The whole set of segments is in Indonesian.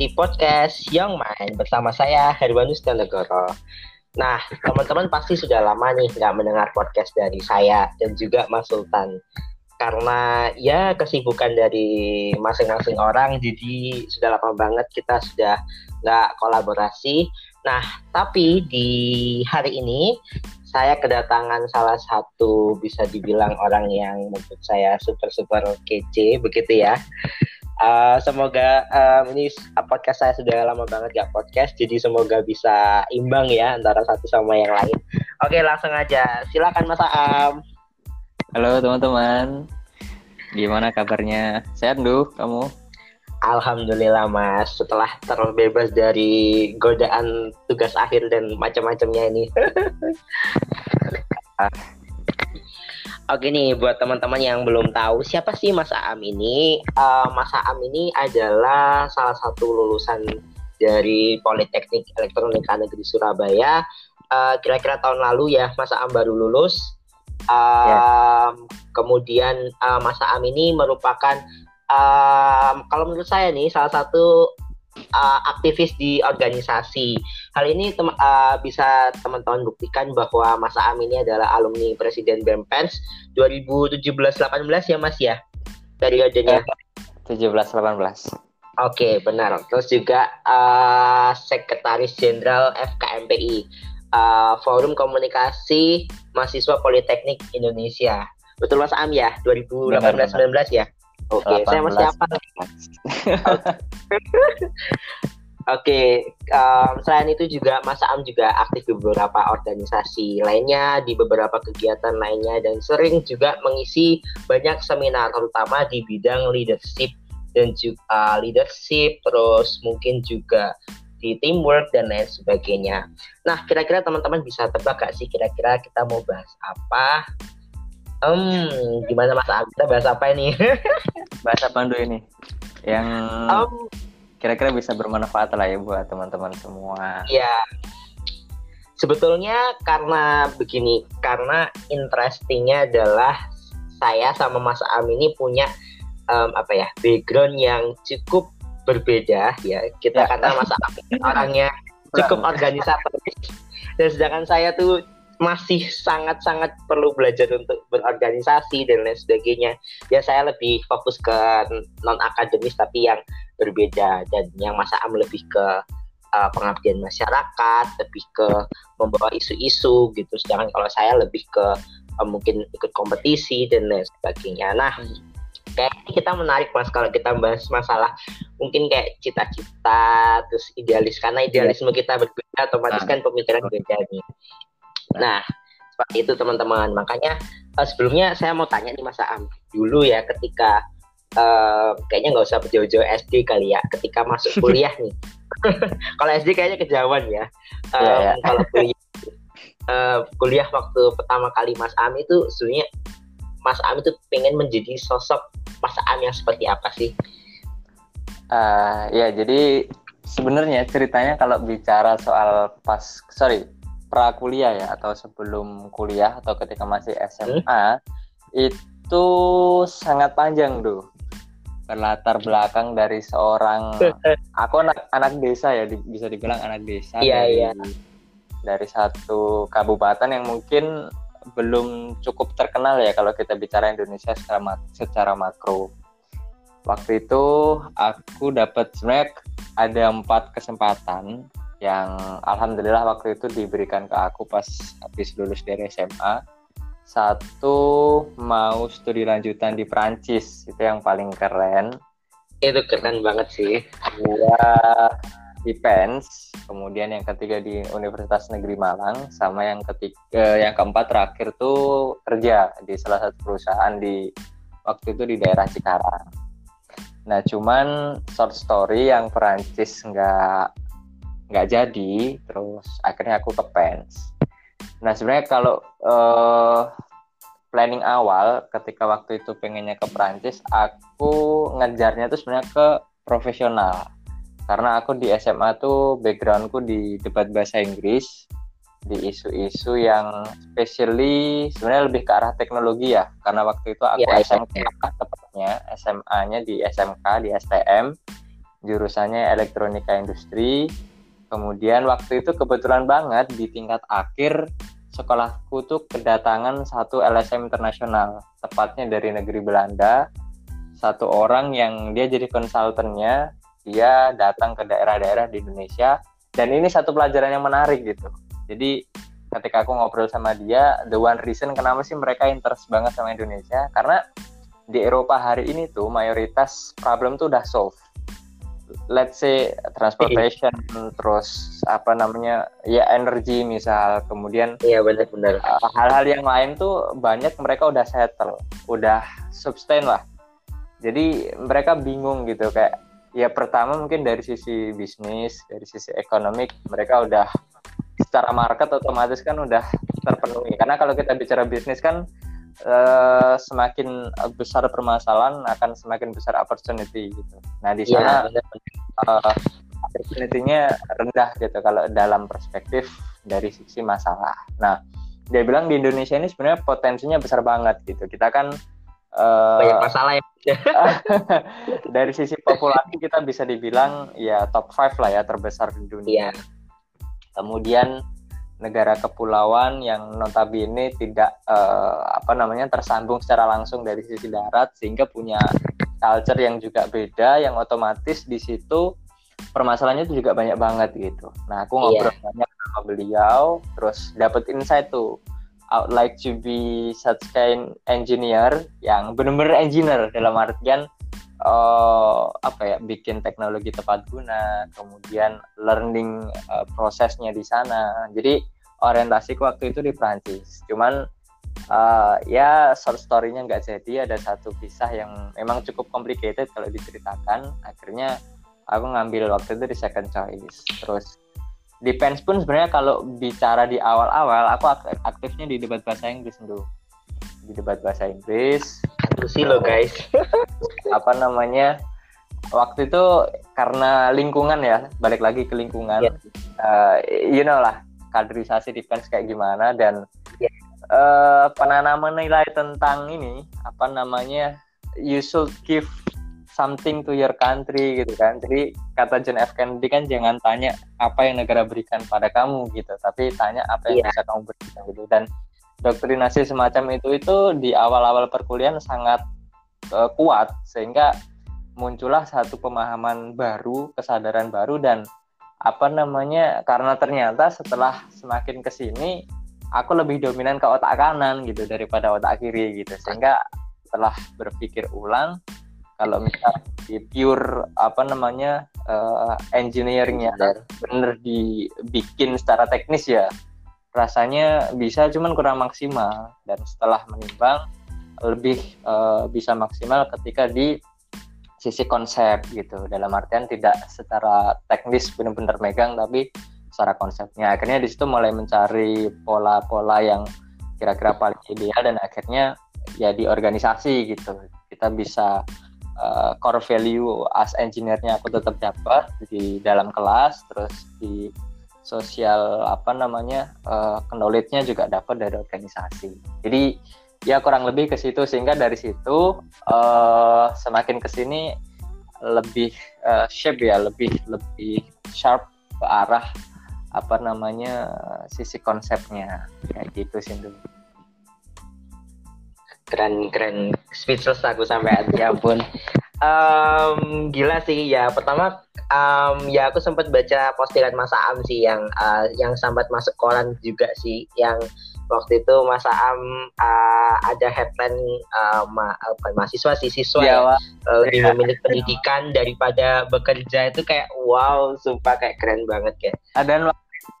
di podcast Young Mind bersama saya Herwanus Negoro. Nah, teman-teman pasti sudah lama nih nggak mendengar podcast dari saya dan juga Mas Sultan. Karena ya kesibukan dari masing-masing orang, jadi sudah lama banget kita sudah nggak kolaborasi. Nah, tapi di hari ini saya kedatangan salah satu bisa dibilang orang yang menurut saya super super kece begitu ya Uh, semoga um, ini podcast saya sudah lama banget gak podcast, jadi semoga bisa imbang ya antara satu sama yang lain. Oke, langsung aja. Silakan Mas Am. Halo teman-teman, gimana kabarnya? Sehat duh kamu? Alhamdulillah Mas, setelah terbebas dari godaan tugas akhir dan macam-macamnya ini. Oke nih buat teman-teman yang belum tahu siapa sih Mas Aam ini? Uh, Mas Aam ini adalah salah satu lulusan dari Politeknik Elektronika Negeri Surabaya. Uh, kira-kira tahun lalu ya Mas Aam baru lulus. Uh, yeah. Kemudian uh, Mas Aam ini merupakan uh, kalau menurut saya nih salah satu uh, aktivis di organisasi. Hal ini tem uh, bisa teman-teman buktikan bahwa Mas Aam ini adalah alumni Presiden BEMPENS 2017-18 ya Mas ya periodenya. 17-18. Oke benar. Terus juga uh, Sekretaris Jenderal FKMPI uh, Forum Komunikasi Mahasiswa Politeknik Indonesia. Betul Mas Am ya 2018-19 ya. Oke, okay, saya masih apa? Oke, um, selain itu juga Mas Am juga aktif di beberapa organisasi lainnya, di beberapa kegiatan lainnya, dan sering juga mengisi banyak seminar, terutama di bidang leadership dan juga uh, leadership, terus mungkin juga di teamwork dan lain sebagainya. Nah, kira-kira teman-teman bisa tebak gak sih kira-kira kita mau bahas apa? Hmm, gimana Mas Am? Kita bahas apa ini? bahas apa dulu ini? Yang um, kira-kira bisa bermanfaat lah ya buat teman-teman semua. Iya. Sebetulnya karena begini, karena interestingnya adalah saya sama Mas Am ini punya um, apa ya background yang cukup berbeda ya. Kita ya. kata Mas Am orangnya cukup organisator dan sedangkan saya tuh masih sangat-sangat perlu belajar untuk berorganisasi dan lain sebagainya. Ya saya lebih fokus ke non akademis tapi yang berbeda dan yang Mas Am lebih ke uh, pengabdian masyarakat, lebih ke membawa isu-isu gitu. Sedangkan kalau saya lebih ke uh, mungkin ikut kompetisi dan lain sebagainya. Nah, kayak kita menarik mas kalau kita bahas masalah mungkin kayak cita-cita terus idealis karena idealisme kita berbeda otomatis kan pemikiran berbeda nih Nah, seperti itu teman-teman. Makanya uh, sebelumnya saya mau tanya nih Mas Aam dulu ya ketika uh, kayaknya nggak usah jauh-jauh SD kali ya ketika masuk kuliah nih. kalau SD kayaknya kejauhan ya. Um, yeah, yeah. Kalau kuliah uh, kuliah waktu pertama kali Mas Am itu sebenarnya Mas Am itu pengen menjadi sosok Mas Am yang seperti apa sih? Uh, ya jadi sebenarnya ceritanya kalau bicara soal pas sorry pra kuliah ya atau sebelum kuliah atau ketika masih SMA hmm? itu sangat panjang tuh berlatar belakang dari seorang aku anak anak desa ya di, bisa dibilang anak desa iya, dari, iya. dari satu kabupaten yang mungkin belum cukup terkenal ya kalau kita bicara Indonesia secara secara makro waktu itu aku dapat sebenarnya ada empat kesempatan yang alhamdulillah waktu itu diberikan ke aku pas habis lulus dari SMA satu mau studi lanjutan di Prancis itu yang paling keren. Itu keren banget sih. Dua di PENS kemudian yang ketiga di Universitas Negeri Malang. Sama yang ketiga yang keempat terakhir tuh kerja di salah satu perusahaan di waktu itu di daerah Cikarang. Nah cuman short story yang Perancis nggak nggak jadi terus akhirnya aku ke pens nah sebenarnya kalau uh, planning awal ketika waktu itu pengennya ke Prancis aku ngejarnya tuh sebenarnya ke profesional karena aku di SMA tuh backgroundku di debat bahasa Inggris di isu-isu yang specially sebenarnya lebih ke arah teknologi ya karena waktu itu aku ya, SMK ya. tepatnya SMA-nya di SMK di STM jurusannya elektronika industri. Kemudian waktu itu kebetulan banget di tingkat akhir sekolahku tuh kedatangan satu LSM internasional, tepatnya dari negeri Belanda. Satu orang yang dia jadi konsultannya, dia datang ke daerah-daerah di Indonesia. Dan ini satu pelajaran yang menarik gitu. Jadi ketika aku ngobrol sama dia, the one reason kenapa sih mereka interest banget sama Indonesia, karena di Eropa hari ini tuh mayoritas problem tuh udah solve. Let's say transportation, iya. terus apa namanya ya energi misal, kemudian iya benar-benar uh, hal-hal yang lain tuh banyak mereka udah settle, udah sustain lah. Jadi mereka bingung gitu kayak ya pertama mungkin dari sisi bisnis, dari sisi ekonomik mereka udah secara market otomatis kan udah terpenuhi. Karena kalau kita bicara bisnis kan uh, semakin besar permasalahan akan semakin besar opportunity gitu. Nah di sana ya, uh, opportunity-nya rendah gitu kalau dalam perspektif dari sisi masalah. Nah dia bilang di Indonesia ini sebenarnya potensinya besar banget gitu. Kita kan uh, banyak masalah ya. dari sisi populasi kita bisa dibilang ya top 5 lah ya terbesar di dunia. Ya. Kemudian negara kepulauan yang notabene tidak uh, apa namanya tersambung secara langsung dari sisi darat sehingga punya culture yang juga beda yang otomatis di situ permasalahannya itu juga banyak banget gitu. Nah, aku ngobrol yeah. banyak sama beliau terus dapat insight tuh I would like to be such kind engineer yang benar-benar engineer dalam artian uh, apa ya bikin teknologi tepat guna, kemudian learning uh, prosesnya di sana. Jadi orientasiku waktu itu di Prancis. Cuman uh, ya short story-nya nggak jadi. Ada satu kisah yang memang cukup complicated kalau diceritakan. Akhirnya aku ngambil waktu itu di second choice. Terus di Pens pun sebenarnya kalau bicara di awal-awal aku aktifnya di debat bahasa Inggris dulu di debat bahasa Inggris sih lo guys apa namanya waktu itu karena lingkungan ya balik lagi ke lingkungan yeah. uh, you know lah kaderisasi defense kayak gimana dan yeah. Iya. uh, penanaman nilai tentang ini apa namanya you should give something to your country gitu kan jadi kata John F Kennedy kan jangan tanya apa yang negara berikan pada kamu gitu tapi tanya apa yang yeah. bisa kamu berikan gitu dan doktrinasi semacam itu itu di awal-awal perkuliahan sangat uh, kuat sehingga muncullah satu pemahaman baru, kesadaran baru dan apa namanya karena ternyata setelah semakin ke sini aku lebih dominan ke otak kanan gitu daripada otak kiri gitu. Sehingga setelah berpikir ulang kalau misalnya di pure apa namanya uh, engineeringnya bener dibikin secara teknis ya rasanya bisa cuman kurang maksimal. Dan setelah menimbang lebih uh, bisa maksimal ketika di sisi konsep gitu. Dalam artian tidak secara teknis benar-benar megang tapi secara konsepnya. Akhirnya di situ mulai mencari pola-pola yang kira-kira paling ideal dan akhirnya ya di organisasi gitu. Kita bisa uh, core value as engineer-nya aku tetap dapat di dalam kelas terus di sosial apa namanya uh, knowledge-nya juga dapat dari organisasi. Jadi ya kurang lebih ke situ sehingga dari situ uh, semakin ke sini lebih uh, shape ya, lebih lebih sharp ke arah apa namanya sisi konsepnya kayak gitu sih dulu. Keren keren speechless aku sampai ya ampun. Um, gila sih ya pertama um, ya aku sempat baca postingan Mas Am sih yang uh, yang sempat masuk koran juga sih yang waktu itu Mas Am uh, ada headline uh, ma apa, mahasiswa sih siswa ya, ya uh, ya. memilih pendidikan daripada bekerja itu kayak wow sumpah kayak keren banget kayak ada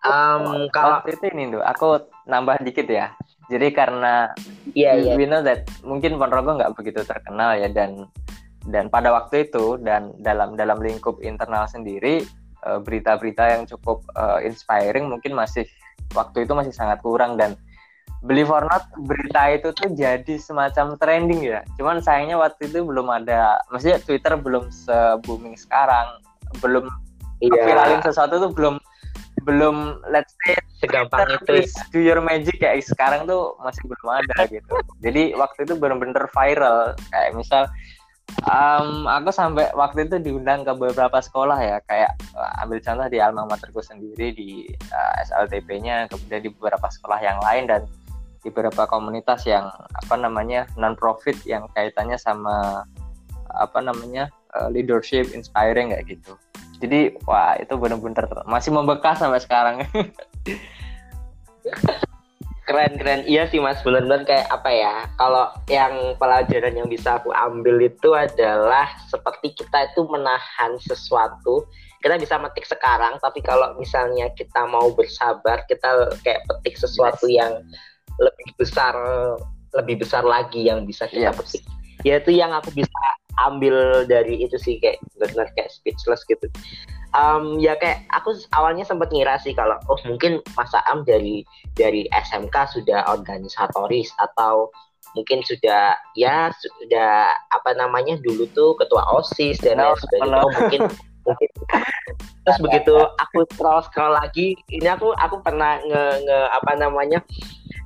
um, kalau itu ini tuh aku nambah dikit ya jadi karena yeah, yeah. we know that mungkin Ponorogo nggak begitu terkenal ya dan dan pada waktu itu dan dalam dalam lingkup internal sendiri berita-berita yang cukup uh, inspiring mungkin masih waktu itu masih sangat kurang dan believe or not berita itu tuh jadi semacam trending ya. Cuman sayangnya waktu itu belum ada maksudnya Twitter belum se booming sekarang. Belum iya. viralin sesuatu tuh belum belum let's say segampang itu. do your magic kayak sekarang tuh masih belum ada gitu. Jadi waktu itu bener-bener viral. Kayak misal um, aku sampai waktu itu diundang ke beberapa sekolah ya. Kayak uh, ambil contoh di alma materku sendiri di uh, SLTP-nya kemudian di beberapa sekolah yang lain dan di beberapa komunitas yang apa namanya non profit yang kaitannya sama apa namanya uh, leadership inspiring kayak gitu. Jadi wah itu benar-benar masih membekas sampai sekarang. Keren keren iya sih mas. Benar-benar kayak apa ya kalau yang pelajaran yang bisa aku ambil itu adalah seperti kita itu menahan sesuatu. Kita bisa metik sekarang tapi kalau misalnya kita mau bersabar kita kayak petik sesuatu yes. yang lebih besar lebih besar lagi yang bisa kita yes. petik ya itu yang aku bisa ambil dari itu sih kayak benar-benar kayak speechless gitu. Um, ya kayak aku awalnya sempat ngira sih kalau oh mungkin Mas Am dari dari SMK sudah organisatoris atau mungkin sudah ya sudah apa namanya dulu tuh ketua osis dan lain sebagainya. oh, mungkin mungkin. Terus begitu aku scroll scroll lagi ini aku aku pernah nge, nge apa namanya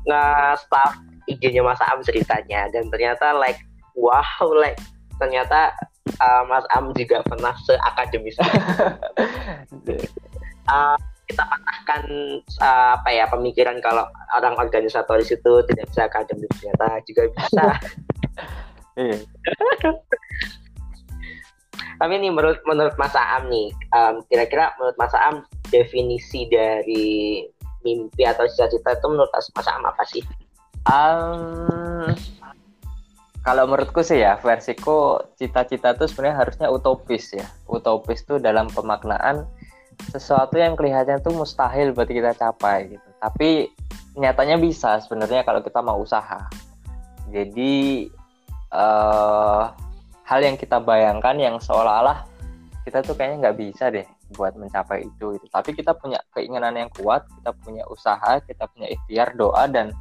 nge staff IG-nya Mas Am ceritanya. Dan ternyata like wow like ternyata uh, Mas Am juga pernah seakademis. Uh, kita patahkan uh, apa ya pemikiran kalau orang organisatoris itu tidak bisa akademis. Ternyata juga bisa. Iya. tapi ini menurut menurut Mas Am nih um, kira-kira menurut Mas Am definisi dari mimpi atau cita-cita itu menurut Mas Am apa sih? Um, kalau menurutku sih ya versiku cita-cita itu sebenarnya harusnya utopis ya. Utopis itu dalam pemaknaan sesuatu yang kelihatannya tuh mustahil buat kita capai gitu. Tapi nyatanya bisa sebenarnya kalau kita mau usaha. Jadi uh, hal yang kita bayangkan yang seolah-olah kita tuh kayaknya nggak bisa deh buat mencapai itu itu tapi kita punya keinginan yang kuat kita punya usaha kita punya ikhtiar doa dan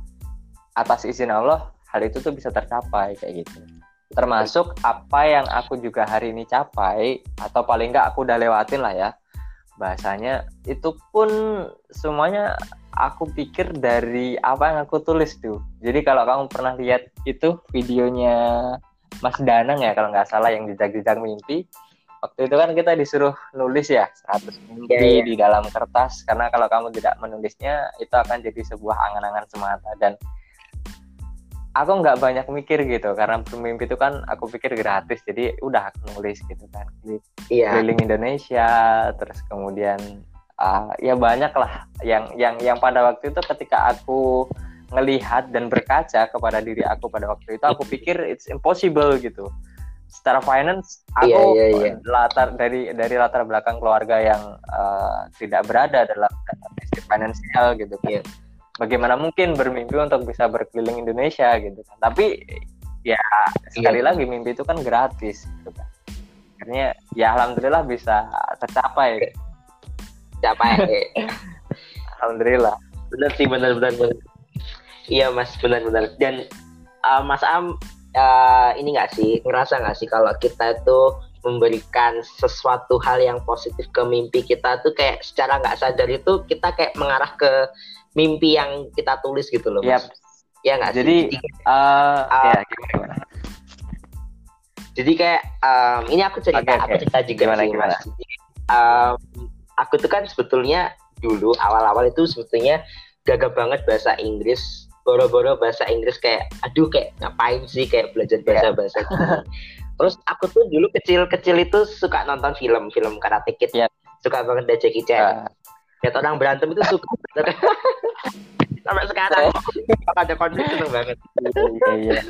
atas izin Allah hal itu tuh bisa tercapai kayak gitu. Termasuk apa yang aku juga hari ini capai atau paling nggak aku udah lewatin lah ya bahasanya itu pun semuanya aku pikir dari apa yang aku tulis tuh. Jadi kalau kamu pernah lihat itu videonya Mas Danang ya kalau nggak salah yang jejak-jejak mimpi waktu itu kan kita disuruh nulis ya 100 mimpi yeah, yeah. di dalam kertas karena kalau kamu tidak menulisnya itu akan jadi sebuah angan-angan semata dan aku nggak banyak mikir gitu karena bermimpi itu kan aku pikir gratis jadi udah aku nulis gitu kan iya. keliling Indonesia terus kemudian uh, ya banyak lah yang yang yang pada waktu itu ketika aku ngelihat dan berkaca kepada diri aku pada waktu itu aku pikir it's impossible gitu secara finance aku iya, iya, iya. latar dari dari latar belakang keluarga yang uh, tidak berada dalam finansial gitu kan. Iya. Bagaimana mungkin bermimpi untuk bisa berkeliling Indonesia gitu kan. Tapi ya sekali iya. lagi mimpi itu kan gratis gitu kan. Akhirnya ya alhamdulillah bisa tercapai. Capai alhamdulillah. Benar sih benar benar benar. Iya mas benar benar. Dan uh, mas Am uh, ini nggak sih ngerasa nggak sih kalau kita itu memberikan sesuatu hal yang positif ke mimpi kita tuh kayak secara nggak sadar itu kita kayak mengarah ke mimpi yang kita tulis gitu loh mas. Yep. Ya nggak Jadi, uh, uh, ya gimana, Jadi kayak um, ini aku cerita, okay, aku cerita juga gimana, sih gimana? mas. Jadi, um, aku tuh kan sebetulnya dulu awal-awal itu sebetulnya gagap banget bahasa Inggris boro-boro bahasa Inggris kayak aduh kayak ngapain sih kayak belajar bahasa bahasa gitu. Terus aku tuh dulu kecil-kecil itu suka nonton film film Karate Kid. Yeah. Suka banget dari Jackie Chan. Uh lihat orang berantem itu suka sampai sekarang kalau ada konflik seneng banget iya, iya.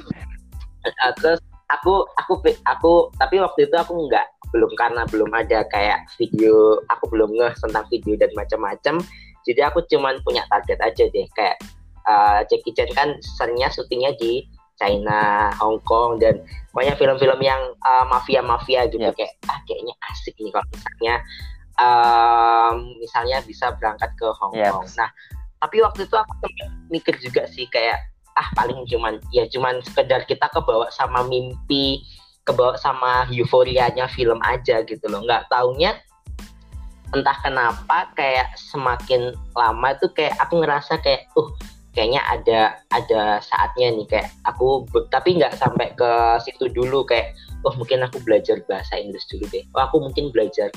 Nah, terus aku aku aku tapi waktu itu aku nggak belum karena belum ada kayak video aku belum ngeh tentang video dan macam-macam jadi aku cuman punya target aja deh kayak uh, Jackie Chan kan seringnya syutingnya di China, Hong Kong dan banyak film-film yang uh, mafia-mafia gitu yeah. kayak ah kayaknya asik nih kalau misalnya um, misalnya bisa berangkat ke Hong yes. Kong. Nah, tapi waktu itu aku mikir juga sih kayak ah paling cuman ya cuman sekedar kita kebawa sama mimpi, kebawa sama euforianya film aja gitu loh. Nggak taunya entah kenapa kayak semakin lama itu kayak aku ngerasa kayak uh kayaknya ada ada saatnya nih kayak aku tapi nggak sampai ke situ dulu kayak oh mungkin aku belajar bahasa Inggris dulu deh. Oh aku mungkin belajar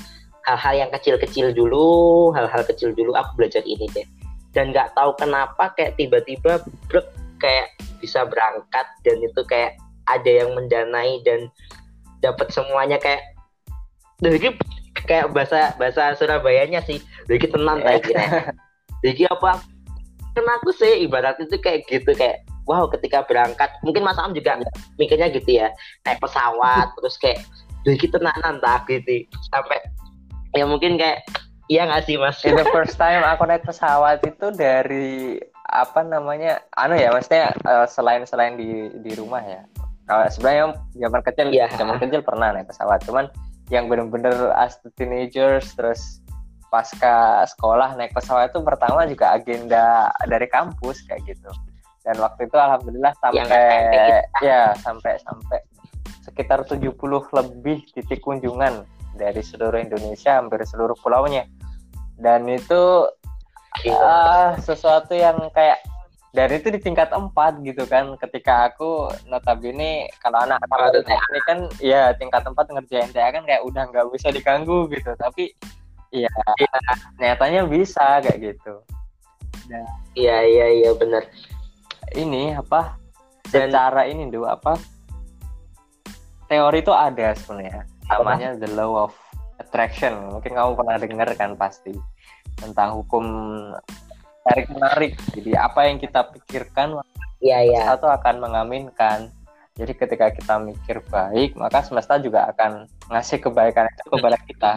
hal-hal yang kecil-kecil dulu hal-hal kecil dulu aku belajar ini deh. Dan nggak tahu kenapa kayak tiba-tiba brek kayak bisa berangkat dan itu kayak ada yang mendanai dan dapat semuanya kayak jadi kayak bahasa bahasa Surabayanya sih. Jadi tenang kayak kira jadi apa kena aku sih ibarat itu kayak gitu kayak wow ketika berangkat mungkin Mas Am juga ya. mikirnya gitu ya naik pesawat terus kayak jadi kita nanan tak gitu sampai ya mungkin kayak iya nggak sih Mas? In the first time aku naik pesawat itu dari apa namanya anu ya maksudnya uh, selain selain di di rumah ya kalau sebenarnya zaman kecil yeah. zaman kecil pernah naik pesawat cuman yang bener-bener as teenagers terus pasca sekolah naik pesawat itu pertama juga agenda dari kampus kayak gitu. Dan waktu itu alhamdulillah sampai ya, ya sampai sampai sekitar 70 lebih titik kunjungan dari seluruh Indonesia hampir seluruh pulaunya. Dan itu uh, sesuatu yang kayak dan itu di tingkat empat gitu kan ketika aku notabene kalau anak anak ini kan ya tingkat empat ngerjain TA kan kayak udah nggak bisa diganggu gitu. Tapi Iya, nyatanya bisa kayak gitu. Iya, iya, iya benar. Ini apa? Dan, secara ini dulu apa? Teori itu ada sebenarnya. Namanya the law of attraction. Mungkin kamu pernah dengar kan pasti tentang hukum tarik menarik. Jadi apa yang kita pikirkan, iya, iya. satu akan mengaminkan. Jadi ketika kita mikir baik, maka semesta juga akan ngasih kebaikan itu kepada kita.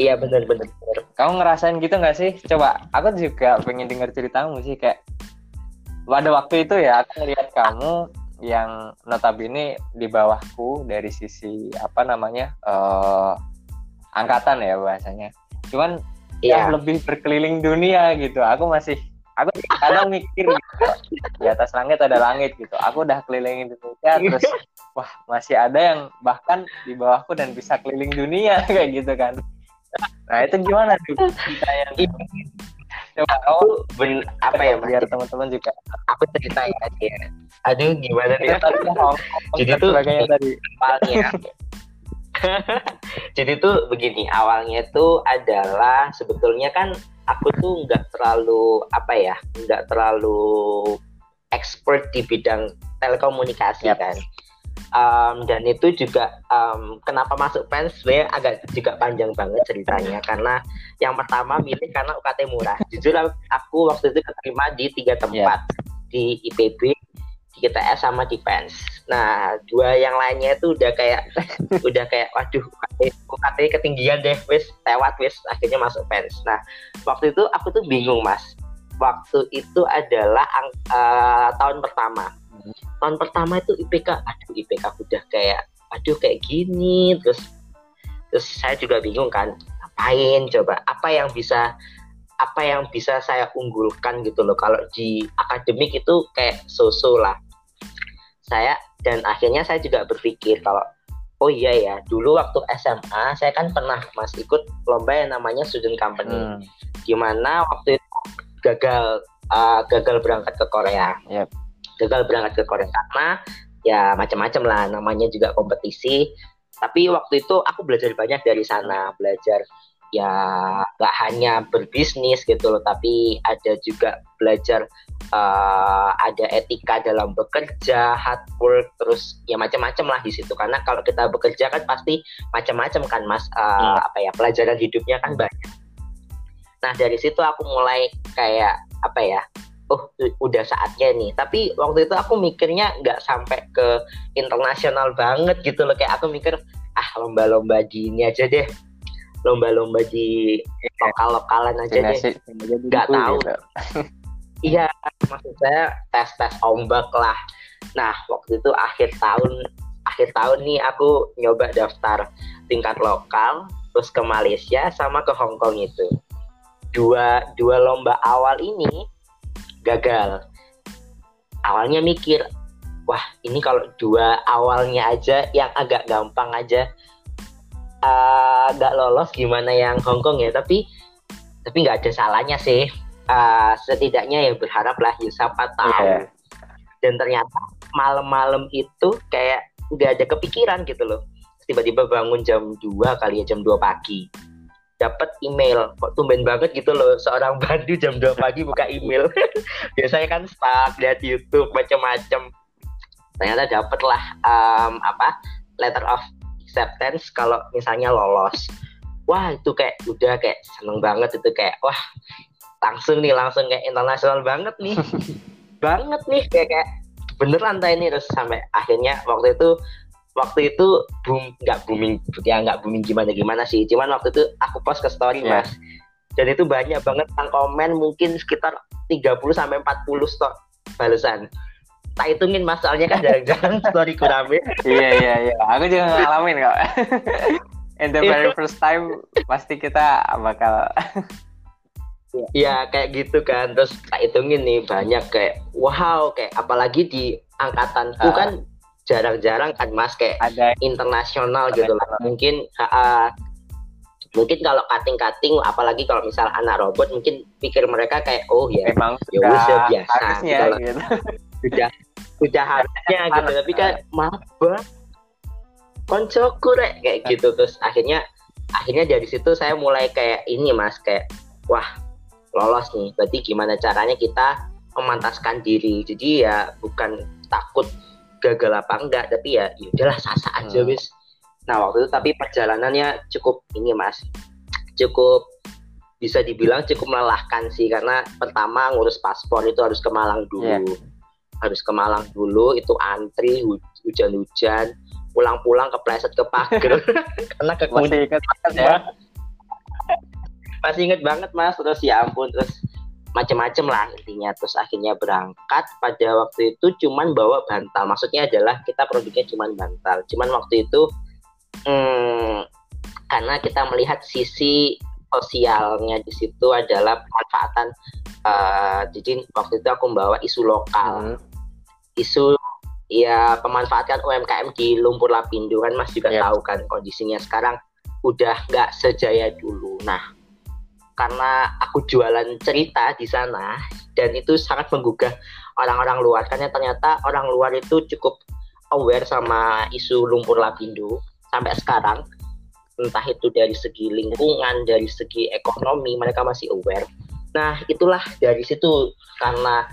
Iya benar benar. Kamu ngerasain gitu nggak sih? Coba aku juga pengen dengar ceritamu sih kayak pada waktu itu ya aku ngeliat kamu yang notabene di bawahku dari sisi apa namanya uh, angkatan ya bahasanya. Cuman yeah. yang lebih berkeliling dunia gitu. Aku masih aku kadang mikir gitu, di atas langit ada langit gitu. Aku udah keliling Indonesia terus wah masih ada yang bahkan di bawahku dan bisa keliling dunia kayak gitu kan. Nah itu gimana tuh cerita yang coba aku ben, apa ya biar teman-teman juga aku cerita ya aja. Aduh gimana nih? Jadi tuh tadi awalnya. Jadi tuh begini awalnya tuh adalah sebetulnya kan aku tuh nggak terlalu apa ya nggak terlalu expert di bidang telekomunikasi yep. kan um, dan itu juga um, kenapa masuk fans sebenarnya agak juga panjang banget ceritanya. Karena yang pertama milih karena UKT murah. Jujur aku waktu itu keterima di tiga tempat. Yeah. di IPB di KTS sama di fans. Nah dua yang lainnya itu udah kayak udah kayak waduh UKT, UKT ketinggian deh wis lewat wis akhirnya masuk fans. Nah waktu itu aku tuh bingung mas. Waktu itu adalah uh, tahun pertama tahun pertama itu IPK aduh IPK udah kayak aduh kayak gini. Terus terus saya juga bingung kan ngapain coba? Apa yang bisa apa yang bisa saya unggulkan gitu loh? Kalau di akademik itu kayak so-so lah. Saya dan akhirnya saya juga berpikir kalau oh iya ya dulu waktu SMA saya kan pernah mas ikut lomba yang namanya student company. Hmm. gimana waktu itu gagal uh, gagal berangkat ke Korea. Yep gagal berangkat ke Korea karena ya macam-macam lah namanya juga kompetisi. Tapi waktu itu aku belajar banyak dari sana. Belajar ya nggak hanya berbisnis gitu loh tapi ada juga belajar uh, ada etika dalam bekerja hard work terus ya macam-macam lah di situ. Karena kalau kita bekerja kan pasti macam-macam kan mas. Uh, hmm. apa ya pelajaran hidupnya kan banyak. Nah dari situ aku mulai kayak apa ya oh udah saatnya nih. Tapi waktu itu aku mikirnya nggak sampai ke internasional banget gitu loh. Kayak aku mikir ah lomba-lomba di ini aja deh. Lomba-lomba di lokal-lokalan aja deh. Nggak tahu. gitu. iya maksud saya tes tes ombak lah. Nah waktu itu akhir tahun akhir tahun nih aku nyoba daftar tingkat lokal terus ke Malaysia sama ke Hong Kong itu. Dua dua lomba awal ini gagal. Awalnya mikir wah ini kalau dua awalnya aja yang agak gampang aja uh, lolos gimana yang Hongkong ya? Tapi tapi nggak ada salahnya sih. Uh, setidaknya ya berharap lah ya siapa tahu. Yeah. dan ternyata malam-malam itu kayak nggak ada kepikiran gitu loh. Tiba-tiba bangun jam 2 kali ya jam 2 pagi dapat email. Kok tumben banget gitu loh seorang bandu jam 2 pagi buka email. Biasanya kan stuck lihat YouTube macam-macam ternyata dapet lah um, apa letter of acceptance kalau misalnya lolos. Wah itu kayak udah kayak seneng banget itu kayak wah langsung nih langsung kayak internasional banget nih. Banget nih kayak kayak beneran tadi ini terus sampai akhirnya waktu itu waktu itu boom nggak booming ya nggak booming gimana gimana sih. Cuman waktu itu aku post ke story yeah. mas. Dan itu banyak banget yang komen mungkin sekitar 30 sampai 40 stok balasan. Tak hitungin mas soalnya kan jarang-jarang story kurame iya iya iya. Aku juga ngalamin kok. In the very first time pasti kita bakal Iya kayak gitu kan. Terus tak hitungin nih banyak kayak wow kayak apalagi di angkatanku uh, kan jarang-jarang kan mas kayak ada. internasional gitu lah. Mungkin uh, mungkin kalau cutting-cutting apalagi kalau misal anak robot mungkin pikir mereka kayak oh ya emang ya udah biasa harusnya, gitu. gitu. sudah sudah harusnya gitu tapi kan maba koncoku rek kayak gitu. Terus akhirnya akhirnya dari situ saya mulai kayak ini mas kayak wah lolos nih. Berarti gimana caranya kita memantaskan diri? Jadi ya bukan takut gagal apa enggak tapi ya, ya udahlah sasa aja hmm. wis. Nah waktu itu tapi perjalanannya cukup ini mas. Cukup bisa dibilang cukup melelahkan sih karena pertama ngurus paspor itu harus ke Malang dulu. Yeah. harus ke Malang dulu itu antri hujan-hujan pulang-pulang kepleset ke pagar karena ke masih inget ya? Masih inget banget mas. Terus ya ampun terus macem-macem lah intinya terus akhirnya berangkat pada waktu itu cuman bawa bantal maksudnya adalah kita produknya cuman bantal cuman waktu itu hmm, karena kita melihat sisi sosialnya di situ adalah pemanfaatan uh, jadi waktu itu aku membawa isu lokal hmm. isu ya pemanfaatkan UMKM di lumpur lapindo kan Mas juga yeah. tahu kan kondisinya sekarang udah nggak sejaya dulu. Nah, karena aku jualan cerita di sana dan itu sangat menggugah orang-orang luar. Karena ternyata orang luar itu cukup aware sama isu lumpur lapindo sampai sekarang. Entah itu dari segi lingkungan, dari segi ekonomi mereka masih aware. Nah, itulah dari situ. Karena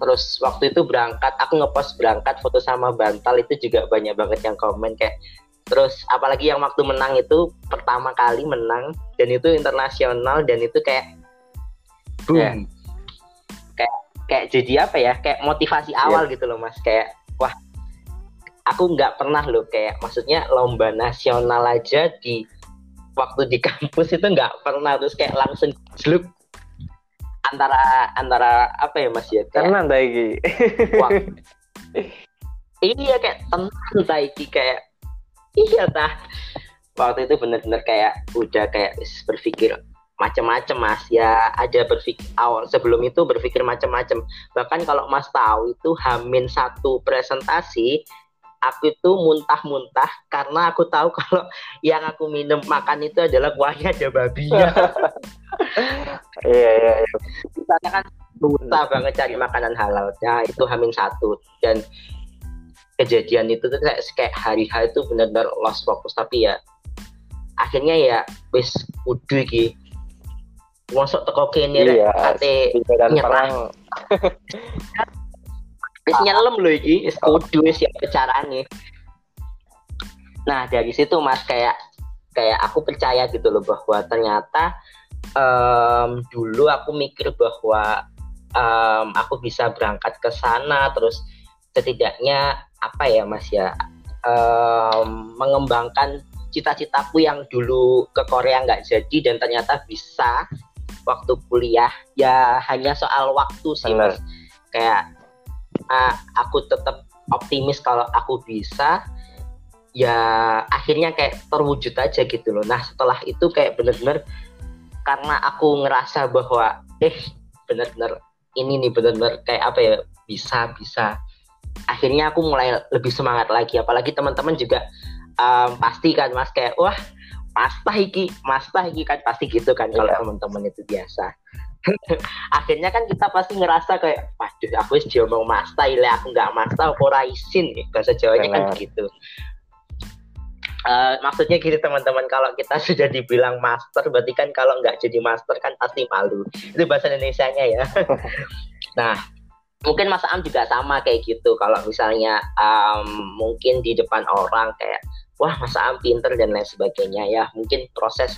terus waktu itu berangkat aku ngepost berangkat foto sama bantal itu juga banyak banget yang komen kayak terus apalagi yang waktu menang itu pertama kali menang dan itu internasional dan itu kayak boom yeah. kayak kayak jadi apa ya kayak motivasi awal yeah. gitu loh mas kayak wah aku nggak pernah loh kayak maksudnya lomba nasional aja di waktu di kampus itu nggak pernah terus kayak langsung jeluk antara antara apa ya Mas ya? Karena Taiki. Wah. iya kayak tenang Taiki kayak iya tah. Waktu itu bener-bener kayak udah kayak berpikir macam-macam mas ya ada berpikir awal sebelum itu berpikir macam-macam bahkan kalau mas tahu itu hamin satu presentasi aku itu muntah-muntah karena aku tahu kalau yang aku minum makan itu adalah kuahnya ada babinya. iya iya iya. Kan susah banget cari makanan halal. Ya itu hamil satu dan kejadian itu tuh kayak, kayak hari-hari itu benar-benar lost fokus tapi ya akhirnya ya wis kudu iki. Masuk teko kene iya, ate nyerang wis nyelam loh iki wis kudu wis ya carane nah dari situ mas kayak kayak aku percaya gitu loh bahwa ternyata um, dulu aku mikir bahwa um, aku bisa berangkat ke sana terus setidaknya apa ya mas ya um, mengembangkan cita-citaku yang dulu ke Korea nggak jadi dan ternyata bisa waktu kuliah. Ya hanya soal waktu sih mas. Kayak uh, aku tetap optimis kalau aku bisa ya akhirnya kayak terwujud aja gitu loh. Nah setelah itu kayak bener-bener karena aku ngerasa bahwa eh bener-bener ini nih bener-bener kayak apa ya bisa bisa akhirnya aku mulai lebih semangat lagi. Apalagi teman-teman juga um, pasti kan mas kayak wah pasta iki pasta iki kan pasti gitu kan kalau iya. teman-teman itu biasa. Akhirnya kan kita pasti ngerasa kayak waduh aku wis diomong masta ile aku nggak masta aku ora isin? Bahasa Jawanya kan begitu Uh, maksudnya gini teman-teman kalau kita sudah dibilang master berarti kan kalau nggak jadi master kan pasti malu. Itu bahasa Indonesia-nya ya. Nah mungkin Mas Am juga sama kayak gitu. Kalau misalnya um, mungkin di depan orang kayak wah Mas Am pinter dan lain sebagainya ya. Mungkin proses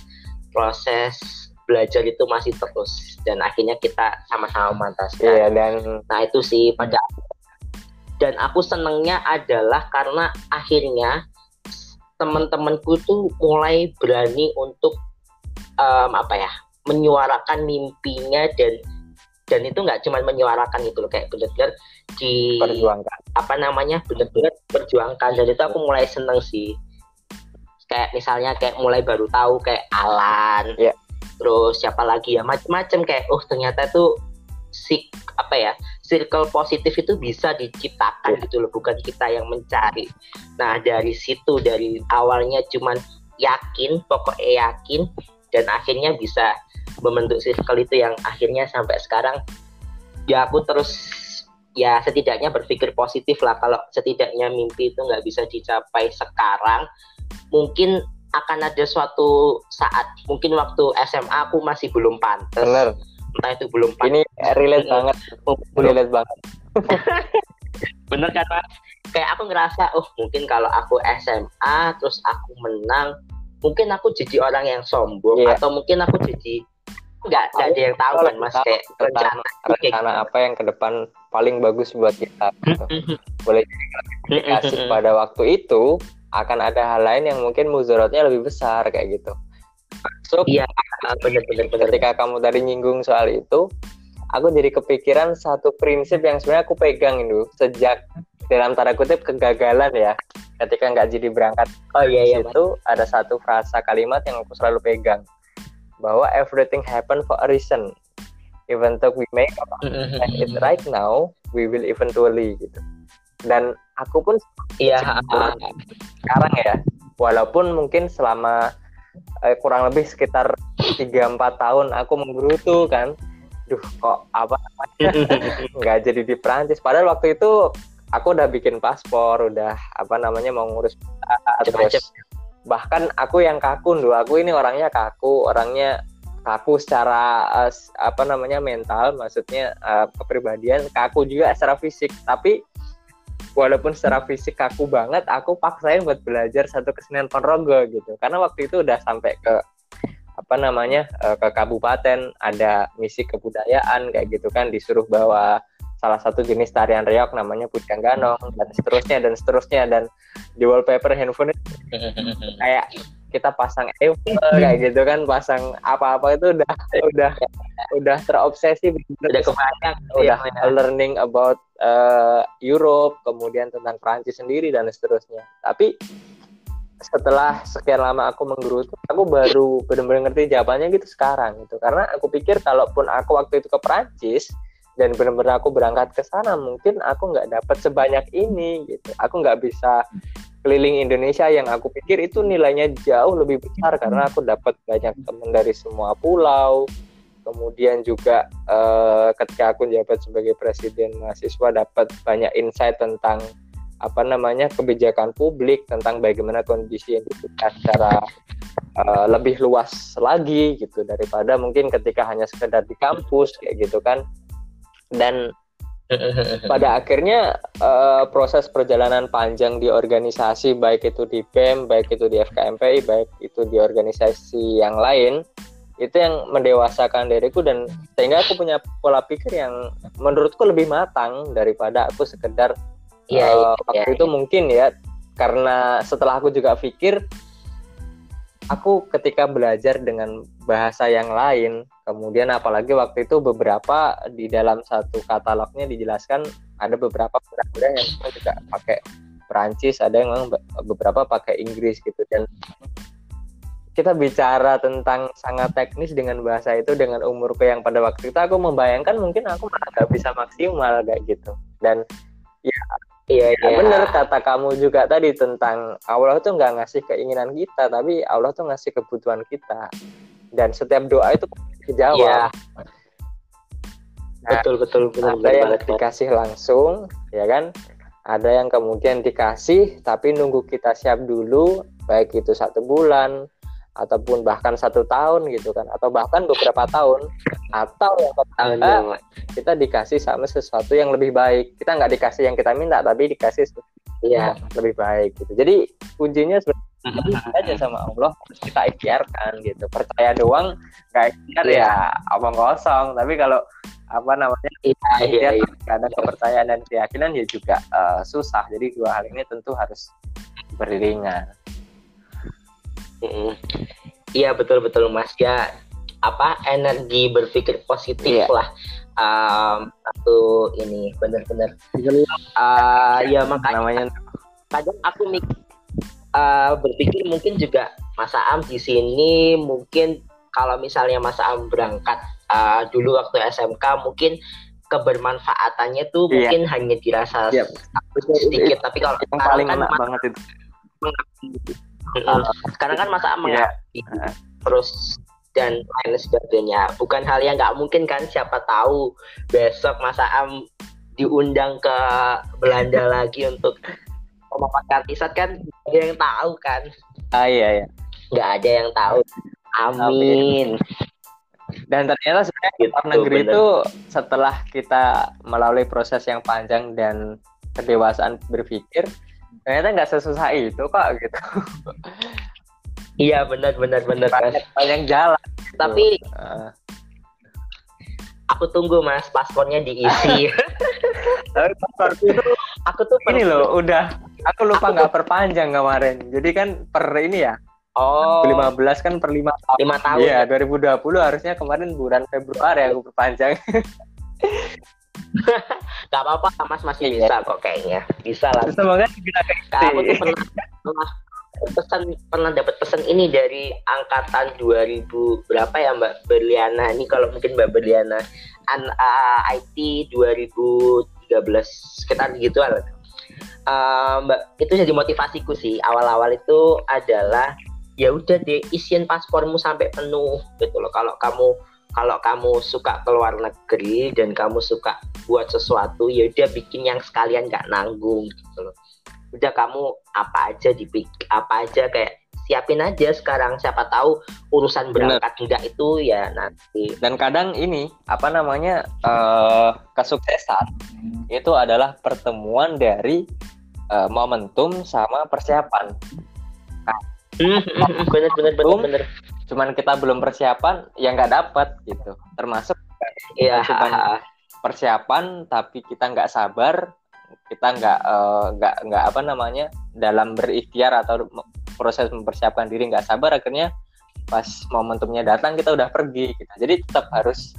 proses belajar itu masih terus dan akhirnya kita sama-sama mantaskan iya, dan nah itu sih pada dan aku senengnya adalah karena akhirnya teman-temanku tuh mulai berani untuk um, apa ya menyuarakan mimpinya dan dan itu nggak cuma menyuarakan itu loh kayak benar-benar di perjuangkan. apa namanya benar-benar perjuangkan. Dan itu aku mulai seneng sih. Kayak misalnya kayak mulai baru tahu kayak Alan yeah. terus siapa lagi ya macam-macam kayak oh ternyata tuh si apa ya circle positif itu bisa diciptakan gitu loh bukan kita yang mencari. Nah dari situ dari awalnya cuman yakin pokoknya yakin dan akhirnya bisa membentuk circle itu yang akhirnya sampai sekarang ya aku terus ya setidaknya berpikir positif lah. Kalau setidaknya mimpi itu nggak bisa dicapai sekarang mungkin akan ada suatu saat mungkin waktu SMA aku masih belum pantas. Bener entah itu belum ini relate banget. Belum. Relate banget. Bener kan mas? Kayak aku ngerasa oh mungkin kalau aku SMA terus aku menang mungkin aku jadi orang yang sombong yeah. atau mungkin aku jadi nggak ada yang tahu kan mas kayak rencana rencana apa yang ke depan paling bagus buat kita gitu. boleh jadi pada waktu itu akan ada hal lain yang mungkin muzaratnya lebih besar kayak gitu. So iya benar-benar ketika kamu tadi nyinggung soal itu aku jadi kepikiran satu prinsip yang sebenarnya aku pegang itu sejak dalam tanda kutip kegagalan ya ketika nggak jadi berangkat oh iya iya itu ada satu frasa kalimat yang aku selalu pegang bahwa everything happen for a reason. Even though we make it right now we will eventually gitu. Dan aku pun iya sekarang ya walaupun mungkin selama eh, kurang lebih sekitar 3-4 tahun aku menggerutu kan duh kok apa nggak jadi di Prancis padahal waktu itu aku udah bikin paspor udah apa namanya mau ngurus terus bahkan aku yang kaku dulu aku ini orangnya kaku orangnya kaku secara uh, apa namanya mental maksudnya uh, kepribadian kaku juga secara fisik. Tapi walaupun secara fisik kaku banget aku paksain buat belajar satu kesenian Ponorogo gitu. Karena waktu itu udah sampai ke apa namanya eh, ke kabupaten ada misi kebudayaan kayak gitu kan disuruh bawa salah satu jenis tarian reok namanya Pujang Ganong dan seterusnya dan seterusnya dan di wallpaper handphone kayak kita pasang Eiffel kayak gitu kan pasang apa-apa itu udah udah udah terobsesi udah kebayang udah ya, learning about uh, Europe kemudian tentang Prancis sendiri dan seterusnya. Tapi setelah sekian lama aku menggerutu aku baru benar-benar ngerti jawabannya gitu sekarang gitu. Karena aku pikir kalaupun aku waktu itu ke Prancis dan benar-benar aku berangkat ke sana mungkin aku nggak dapat sebanyak ini gitu. Aku nggak bisa keliling Indonesia. Yang aku pikir itu nilainya jauh lebih besar karena aku dapat banyak teman dari semua pulau. Kemudian juga uh, ketika aku jabat sebagai presiden mahasiswa dapat banyak insight tentang apa namanya kebijakan publik tentang bagaimana kondisi Indonesia secara uh, lebih luas lagi gitu. Daripada mungkin ketika hanya sekedar di kampus kayak gitu kan dan pada akhirnya uh, proses perjalanan panjang di organisasi baik itu di BEM, baik itu di FKMPI, baik itu di organisasi yang lain itu yang mendewasakan diriku dan sehingga aku punya pola pikir yang menurutku lebih matang daripada aku sekedar ya, uh, waktu ya, itu ya. mungkin ya karena setelah aku juga pikir aku ketika belajar dengan bahasa yang lain kemudian apalagi waktu itu beberapa di dalam satu katalognya dijelaskan ada beberapa kuda-kuda yang juga pakai Perancis ada yang memang beberapa pakai Inggris gitu. Dan kita bicara tentang sangat teknis dengan bahasa itu dengan umurku yang pada waktu itu aku membayangkan mungkin aku malah gak bisa maksimal kayak gitu. Dan ya Iya, iya. bener kata kamu juga tadi tentang Allah tuh nggak ngasih keinginan kita, tapi Allah tuh ngasih kebutuhan kita. Dan setiap doa itu dijawab. Iya. Nah, betul betul benar ada yang banget dikasih langsung ya kan ada yang kemudian dikasih tapi nunggu kita siap dulu baik itu satu bulan ataupun bahkan satu tahun gitu kan atau bahkan beberapa tahun atau yang Tahun ketiga, kita dikasih sama sesuatu yang lebih baik. Kita nggak dikasih yang kita minta tapi dikasih sesuatu Iya. yang lebih baik gitu. Jadi kuncinya sebenarnya aja sama Allah harus kita ikhtiarkan gitu. Percaya doang nggak ikhtiar Iya. ya omong kosong. Tapi kalau apa namanya Iya iya iya. ada kepercayaan dan keyakinan ya juga eh, susah. Jadi dua hal ini tentu harus beriringan Iya betul betul Mas. Ya apa energi berpikir positif Iya. lah. Um, ini benar-benar uh, ya makanya namanya. kadang aku mik uh, berpikir mungkin juga Mas Am di sini mungkin kalau misalnya Mas Am berangkat uh, dulu waktu SMK mungkin kebermanfaatannya tuh Iya. mungkin hanya dirasa Iya. sedikit. Tapi kalau yang paling kan enak banget itu Mm-mm. sekarang kan Mas Am mengabdi terus dan lain sebagainya. Bukan hal yang nggak mungkin kan siapa tahu besok Mas Am diundang ke Belanda lagi untuk memaparkan isat kan ada yang tahu kan. Ah iya iya. Nggak ada yang tahu. Amin. Dan ternyata sebenarnya Gitu, luar negeri bener. itu setelah kita melalui proses yang panjang dan kedewasaan berpikir ternyata nggak sesusah itu kok gitu. Iya benar benar benar banyak banyak jalan. Tapi Eh, aku tunggu Mas paspornya diisi. Tapi pasporku itu aku tuh ini loh udah. Aku lupa nggak perpanjang kemarin. Jadi kan per ini ya? Oh. 15 kan per 5 tahun. Lima tahun. Iya, 2020 harusnya kemarin bulan Februari aku perpanjang. nggak apa-apa Mas. Masih Iya. bisa kok kayaknya. Bisa lah. Semoga kita Kak, aku tuh pernah pernah pesan pernah dapat pesan ini dari angkatan 2000 berapa ya Mbak Berliana. Ini kalau mungkin Mbak Berliana an uh, IT 2013 sekitar gitu lah. Uh, Mbak itu jadi motivasiku sih. Awal-awal itu adalah ya udah deh isiin paspormu sampai penuh gitu loh. Kalau kamu kalau kamu suka keluar negeri dan kamu suka buat sesuatu ya udah bikin yang sekalian nggak nanggung gitu loh. Udah kamu apa aja dipik apa aja kayak siapin aja sekarang. Siapa tahu urusan berangkat enggak itu ya nanti. Dan kadang ini apa namanya eh kesuksesan itu adalah pertemuan dari eh, momentum sama persiapan. Bener bener bener Boom. bener Cuman kita belum persiapan ya nggak dapat gitu. Termasuk iya Cuman- persiapan tapi kita nggak sabar, kita nggak eh, nggak nggak apa namanya dalam berikhtiar atau proses mempersiapkan diri nggak sabar akhirnya pas momentumnya datang kita udah pergi gitu. jadi tetap harus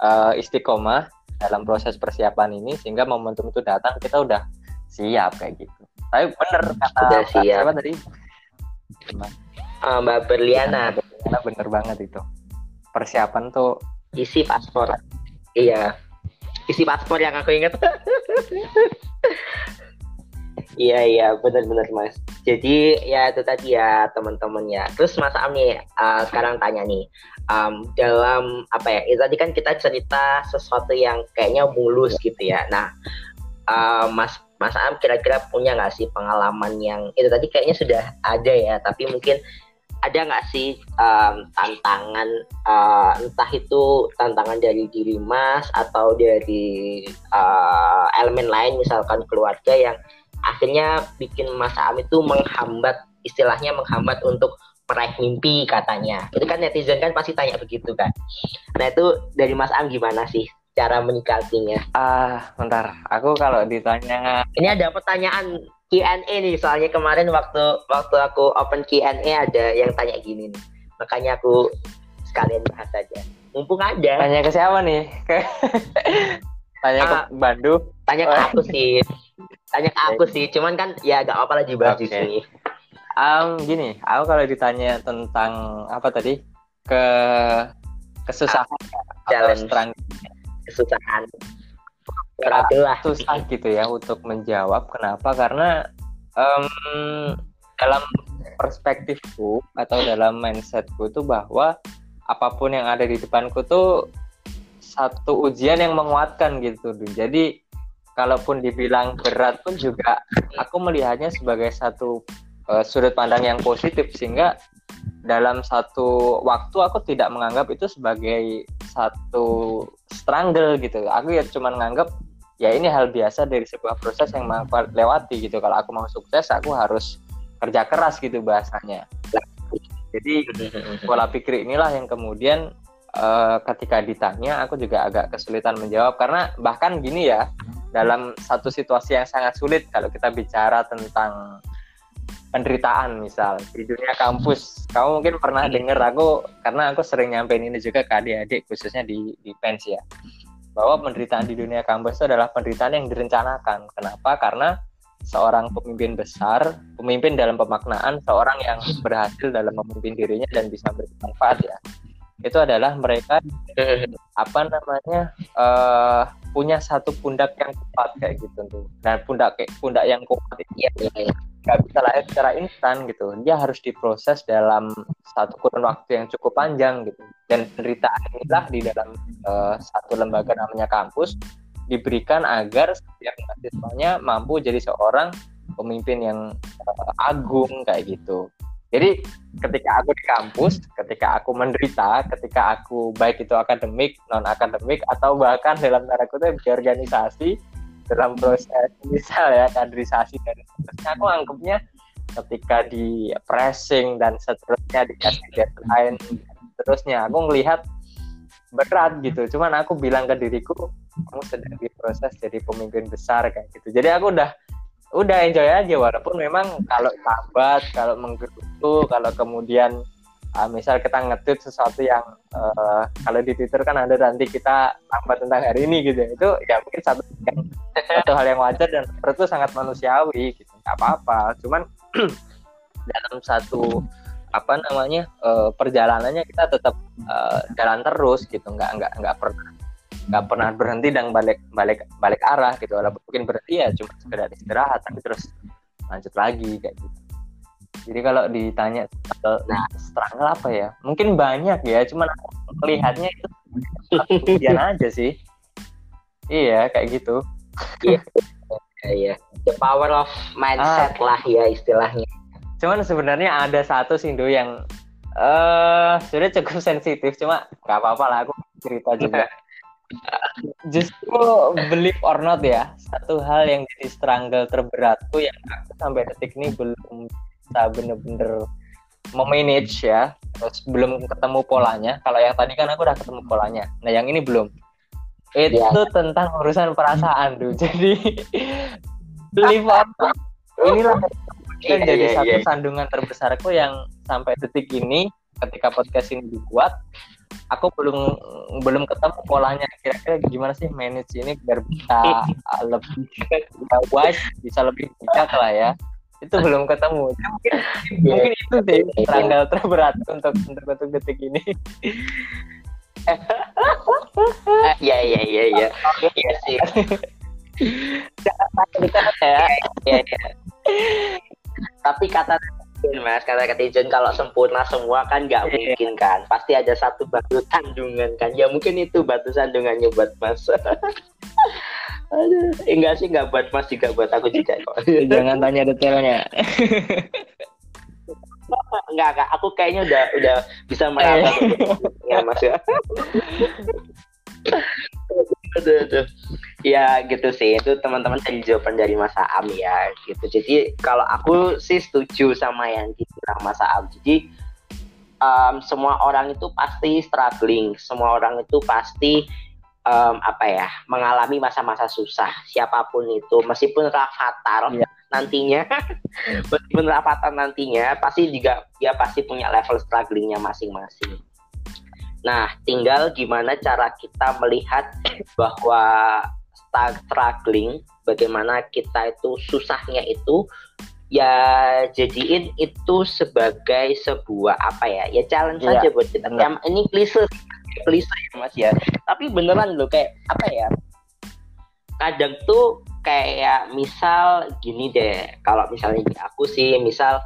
eh, istiqomah dalam proses persiapan ini sehingga momentum itu datang kita udah siap kayak gitu tapi bener kata Udah Mbak siap. siapa tadi Ah, Mbak Berliana. Karena bener banget itu. Persiapan tuh isi paspor. Iya. Isi paspor yang aku ingat. Iya iya benar-benar mas. Jadi ya itu tadi ya teman-teman ya. Terus mas Am nih uh, sekarang tanya nih. Um, dalam apa ya itu tadi kan kita cerita sesuatu yang kayaknya mulus gitu ya. Nah uh, mas mas Am kira-kira punya nggak sih pengalaman yang itu tadi kayaknya sudah ada ya tapi mungkin ada nggak sih um, tantangan uh, entah itu tantangan dari diri Mas atau dari uh, elemen lain misalkan keluarga yang akhirnya bikin Mas Am itu menghambat istilahnya menghambat untuk meraih mimpi katanya. Itu kan netizen kan pasti tanya begitu kan? Nah itu dari Mas Am gimana sih cara menyikapinya. Ah bentar. Aku kalau ditanya ini ada pertanyaan Q&A nih soalnya kemarin waktu waktu aku open Q&A ada yang tanya gini nih. Makanya aku sekalian bahas aja. Mumpung ada. tanya ke siapa nih? Ke- tanya ke Ah. Bandung tanya ke aku sih. Tanya ke aku sih. Cuman kan ya gak apa-apa lah dibahas di Oke. sini. Um, gini, aku kalau ditanya tentang apa tadi? Ke kesusahan atau Challenge. Kesusahan struggle lah susah gitu ya untuk menjawab. Kenapa? Karena em, dalam perspektifku atau dalam mindsetku tuh bahwa apa pun yang ada di depanku tuh satu ujian yang menguatkan gitu jadi kalaupun dibilang berat pun juga aku melihatnya sebagai satu uh, sudut pandang yang positif sehingga dalam satu waktu aku tidak menganggap itu sebagai satu struggle gitu. Aku ya cuma menganggap ya ini hal biasa dari sebuah proses yang mau lewati gitu. Kalau aku mau sukses aku harus kerja keras gitu bahasanya. Jadi pola pikir inilah yang kemudian uh, ketika ditanya aku juga agak kesulitan menjawab. Karena bahkan gini ya dalam satu situasi yang sangat sulit kalau kita bicara tentang penderitaan misal di dunia kampus. Kamu mungkin pernah dengar aku karena aku sering nyampein ini juga ke adik-adik khususnya di di pens ya bahwa penderitaan di dunia kampus itu adalah penderitaan yang direncanakan. Kenapa? Karena seorang pemimpin besar pemimpin dalam pemaknaan seorang yang berhasil dalam memimpin dirinya dan bisa bermanfaat ya itu adalah mereka apa namanya uh, punya satu pundak yang kuat kayak gitu tuh. Dan pundak pundak yang kuat. Itu ya, ya, ya nggak bisa lahir secara instan gitu. Dia harus diproses dalam satu kurun waktu yang cukup panjang gitu. Dan penderitaan inilah di dalam uh, satu lembaga namanya kampus diberikan agar setiap mahasiswanya mampu jadi seorang pemimpin yang uh, agung kayak gitu. Jadi ketika aku di kampus, ketika aku menderita, ketika aku baik itu akademik, non akademik, atau bahkan dalam tanda kutip di organisasi, dalam proses misal ya kaderisasi dan seterusnya. Aku anggapnya ketika di pressing dan seterusnya dikasih deadline terusnya aku melihat berat gitu. Cuman aku bilang ke diriku kamu sedang diproses jadi pemimpin besar kayak gitu. Jadi aku udah udah enjoy aja walaupun memang kalau sahabat kalau menggerutu kalau kemudian uh, misal kita ngetweet sesuatu yang uh, kalau di Twitter kan ada nanti kita lambat tentang hari ini gitu ya. Itu ya mungkin satu satu hal yang wajar dan itu sangat manusiawi gitu. Nggak apa-apa. Cuman dalam satu apa namanya uh, perjalanannya kita tetap uh, jalan terus gitu. Nggak nggak nggak pernah nggak pernah berhenti dan balik balik balik arah gitu. Walaupun mungkin berhenti ya cuma sekedar istirahat. Tapi terus lanjut lagi kayak gitu jadi kalau ditanya nah struggle apa ya? Mungkin banyak ya, cuman melihatnya itu ujian aja sih. Iya, kayak gitu. Iya. Iya. The power of mindset ah. lah ya istilahnya. Cuman sebenarnya ada satu sih Do yang eh uh, sudah cukup sensitif, cuma nggak apa-apa lah aku cerita juga. Justru believe or not ya, satu hal yang jadi struggle terberatku yang aku sampai detik ini belum bisa bener-bener memanage ya. Terus belum ketemu polanya. Kalau yang tadi kan aku udah ketemu polanya. Nah yang ini belum. Itu ya. tentang urusan perasaan tuh jadi believe inilah kan ya, jadi ya, satu ya. sandungan terbesarku yang sampai detik ini ketika podcast ini dibuat aku belum belum ketemu polanya. Kira-kira gimana sih manage ini biar bisa lebih wise bisa lebih bijak lah ya itu belum ketemu. Mungkin yeah. mungkin itu sih tanggal terberat untuk untuk untuk detik ini. Ya ya ya ya iya sih. Ya ya tapi kata Mas kata kata Ijen kalau sempurna semua kan nggak iya. mungkin kan? Pasti ada satu batu sandungan kan? Ya mungkin itu batu sandungannya buat Mas Aduh, enggak sih enggak buat Mas juga buat aku juga kok. Jangan tanya detailnya. enggak, enggak. Aku kayaknya udah udah bisa meraba ya Mas ya. aduh, aduh. Ya gitu sih itu teman-teman tadi jawaban dari Mas Am ya gitu. Jadi kalau aku sih setuju sama yang dibilang Mas Am. Jadi um, semua orang itu pasti struggling, semua orang itu pasti um, apa ya mengalami masa-masa susah. Siapa pun itu meskipun fatal yeah. nantinya meskipun fatal nantinya pasti juga dia pasti punya level strugglingnya masing-masing. Nah tinggal gimana cara kita melihat bahwa struggling bagaimana kita itu susahnya itu ya jadiin itu sebagai sebuah apa ya ya challenge yeah. saja buat kita. Ya, ini klise klise ya mas ya. Tapi beneran loh kayak apa ya kadang tuh kayak misal gini deh. Kalau misalnya aku sih misal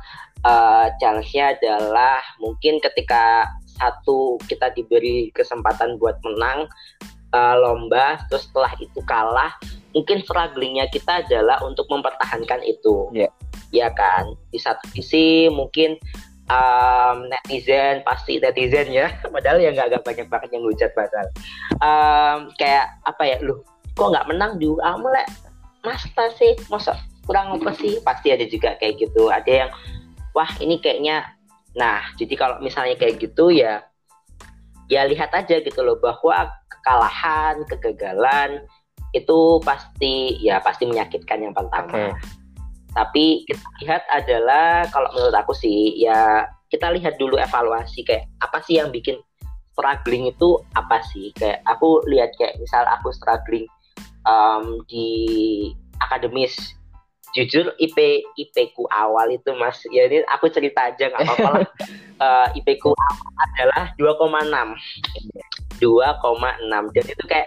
uh, challenge-nya adalah mungkin ketika satu kita diberi kesempatan buat menang uh, lomba terus setelah itu kalah mungkin strugglingnya kita adalah untuk mempertahankan itu. Yeah. ya kan? Di satu sisi mungkin um, netizen pasti netizen ya. Padahal ya nggak banyak banget yang hujat padahal um, kayak apa ya? Lu kok nggak menang juga lek masa sih. Masa kurang apa sih? Pasti ada juga kayak gitu. Ada yang wah ini kayaknya nah jadi kalau misalnya kayak gitu ya ya lihat aja gitu loh bahwa kekalahan kegagalan itu pasti ya pasti menyakitkan yang pertama. Okay. Tapi kita lihat adalah kalau menurut aku sih ya kita lihat dulu evaluasi kayak apa sih yang bikin struggling itu apa sih? Kayak aku lihat kayak misal aku struggling um, di akademis. Jujur IP IP ku awal itu mas ya ini aku cerita aja nggak apa-apa lah. Uh, IP ku awal adalah 2,6 2,6 dan itu kayak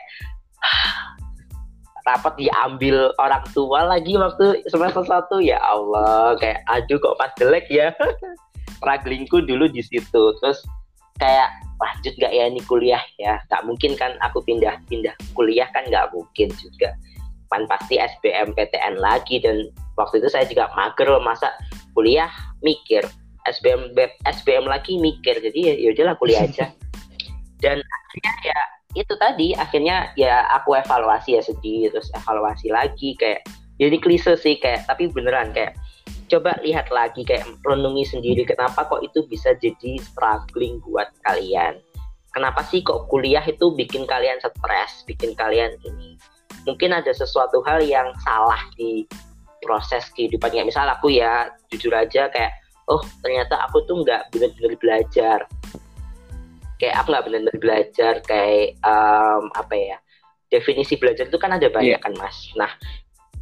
rapat diambil orang tua lagi waktu semester satu. Ya Allah kayak aduh kok pas jelek ya. Raglingku dulu di situ. Terus kayak lanjut gak ya ini kuliah ya? Nggak mungkin kan aku pindah pindah kuliah kan nggak mungkin juga. Kan pasti SBM PTN lagi dan waktu itu saya juga mager masa kuliah mikir SBM SBM lagi mikir. Jadi ya udahlah kuliah aja. Dan akhirnya ya itu tadi akhirnya ya aku evaluasi ya sedih terus evaluasi lagi kayak jadi klise sih kayak tapi beneran kayak coba lihat lagi kayak renungi sendiri kenapa kok itu bisa jadi struggling buat kalian? Kenapa sih kok kuliah itu bikin kalian stres bikin kalian ini? Mungkin ada sesuatu hal yang salah di proses kehidupan kayak misal aku ya jujur aja kayak oh ternyata aku tuh nggak benar-benar belajar kayak aku nggak benar-benar belajar kayak um, apa ya definisi belajar itu kan ada banyak yeah. kan mas. Nah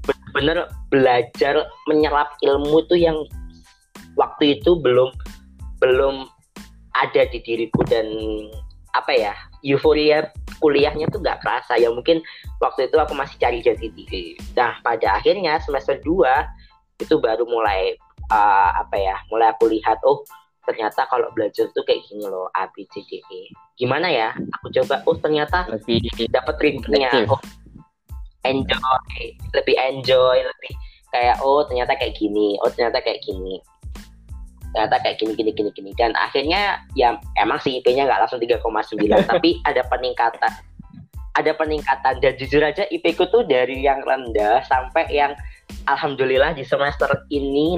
benar-benar belajar menyerap ilmu tuh yang waktu itu belum belum ada di diriku dan apa ya euforia kuliahnya tuh nggak kerasa. Ya mungkin waktu itu aku masih cari jati diri. Nah pada akhirnya semester 2 itu baru mulai uh, apa ya mulai aku lihat oh ternyata kalau belajar tuh kayak gini loh A B C D E. Gimana ya? Aku coba oh ternyata lebih dapat ringnya oh enjoy. Lebih enjoy lebih kayak oh ternyata kayak gini oh ternyata kayak gini. Ternyata kayak gini gini gini gini. Dan akhirnya ya emang sih IP-nya nggak langsung 3,9 tapi ada peningkatan. Ada peningkatan. Dan jujur aja IP ku tuh dari yang rendah sampai yang alhamdulillah di semester ini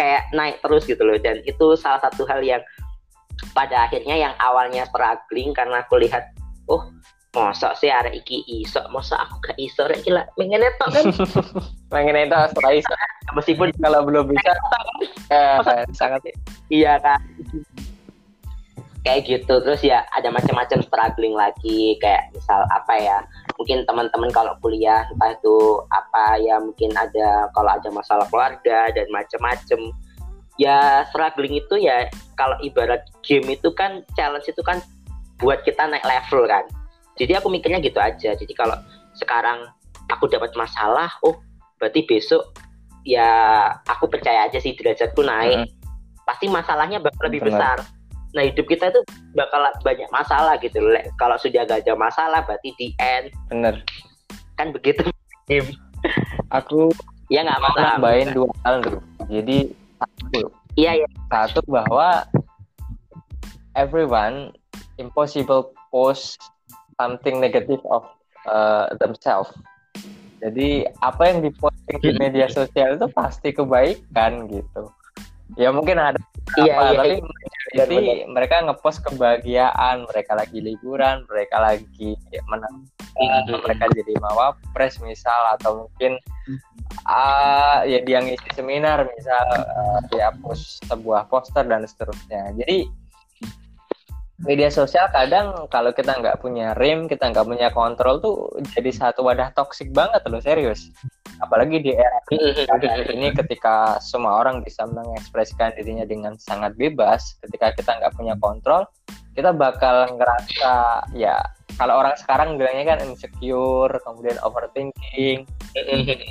kayak naik terus gitu loh. Dan itu salah satu hal yang pada akhirnya yang awalnya struggling karena aku lihat oh masa sih ada iki iso? Masa aku gak iso? Rek gila pengen itu kan? Pengen itu setelah iso. Meskipun kalau belum bisa eh, sangat iya kan kayak gitu. Terus ya ada macam-macam struggling lagi. Kayak misal apa ya mungkin teman-teman kalau kuliah entah itu apa ya mungkin ada kalau ada masalah keluarga dan macam-macam. Ya struggling itu ya kalau ibarat game itu kan challenge itu kan buat kita naik level kan. Jadi aku mikirnya gitu aja. Jadi kalau sekarang aku dapat masalah oh berarti besok ya aku percaya aja sih derajatku naik. Hmm. pasti masalahnya bakal lebih Benar. besar nah hidup kita itu bakal banyak masalah gitu kalau sudah gak ada masalah berarti di end bener kan begitu aku ya nggak masalah nambahin dua hal dulu jadi satu iya ya satu bahwa everyone impossible post something negative of uh, themselves. Jadi apa yang diposting di hmm. media sosial itu pasti kebaikan gitu. Ya mungkin ada iya, apa, iya, tapi iya. Jadi mereka ngepost kebahagiaan, mereka lagi liburan, mereka lagi menang, mm-hmm. mereka jadi mawapres misal atau mungkin uh, ya dia ngisi seminar misal uh, dia post sebuah poster dan seterusnya. Jadi media sosial kadang kalau kita nggak punya rem, kita nggak punya kontrol tuh jadi satu wadah toksik banget loh serius. Apalagi di era ini ketika semua orang bisa mengekspresikan dirinya dengan sangat bebas, ketika kita nggak punya kontrol, kita bakal ngerasa ya kalau orang sekarang bilangnya kan insecure, kemudian overthinking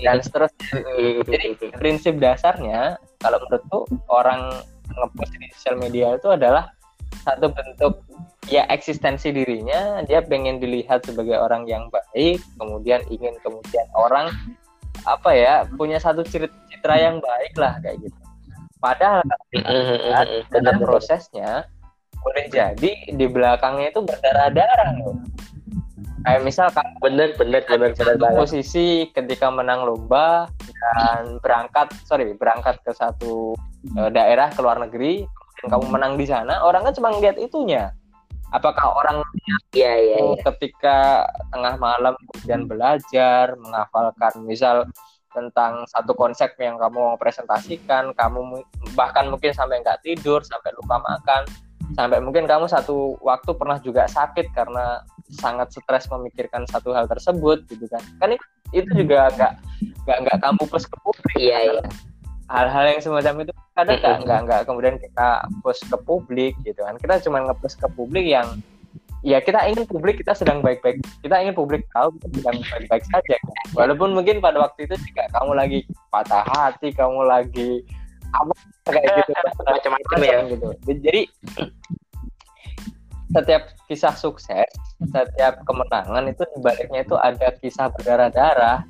dan seterusnya. Jadi prinsip dasarnya kalau menurutku orang ngepost di sosial media itu adalah satu bentuk ya eksistensi dirinya. Dia pengen dilihat sebagai orang yang baik kemudian ingin kemudian orang apa ya punya satu citra yang baik lah kayak gitu. Padahal dalam prosesnya boleh jadi di belakangnya itu berdarah-darah loh. Kayak misal kamu bener bener bener bener posisi ketika menang lomba dan berangkat sorry berangkat ke satu uh, daerah ke luar negeri dan kamu menang di sana orang kan cuma ngeliat itunya apakah orang ya, ya, ya. ketika tengah malam kemudian belajar menghafalkan misal tentang satu konsep yang kamu mau presentasikan kamu bahkan mungkin sampai nggak tidur sampai lupa makan sampai mungkin kamu satu waktu pernah juga sakit karena sangat stres memikirkan satu hal tersebut gitu kan kan itu juga nggak nggak nggak kamu plus ke publik iya, iya. Hal-hal yang semacam itu kadang nggak? Nggak nggak. Kemudian kita post ke publik gitu kan. Kita cuma ngepost ke publik yang ya kita ingin publik kita sedang baik-baik. Kita ingin publik tahu kita sedang baik-baik saja. Kan? walaupun mungkin pada waktu itu juga kamu lagi patah hati kamu lagi apa kayak gitu. Macam-macam ya. Gitu. Jadi setiap kisah sukses, setiap kemenangan itu di baliknya itu ada kisah berdarah-darah.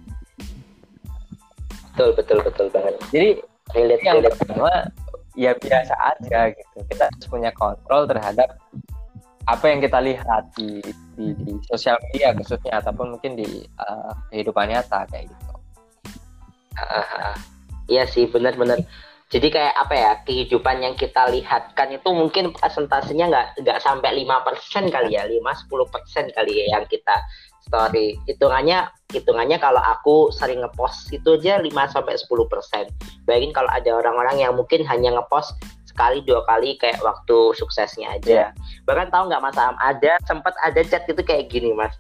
Betul, betul, betul banget. Jadi relate, yang relate. pertama ya biasa aja gitu. Kita harus punya kontrol terhadap apa yang kita lihat di di, di sosial media khususnya ataupun mungkin di uh, kehidupan nyata kayak gitu. Uh, iya sih, benar-benar jadi kayak apa ya kehidupan yang kita lihatkan itu mungkin presentasinya nggak nggak sampai lima persen kali ya lima sepuluh persen kali ya yang kita story. Hitungannya hitungannya kalau aku sering ngepost itu aja 5 sampai sepuluh persen. Bayangin kalau ada orang-orang yang mungkin hanya ngepost sekali dua kali kayak waktu suksesnya aja. Yeah. bahkan tahu nggak mas Am ada sempat ada chat gitu kayak gini mas.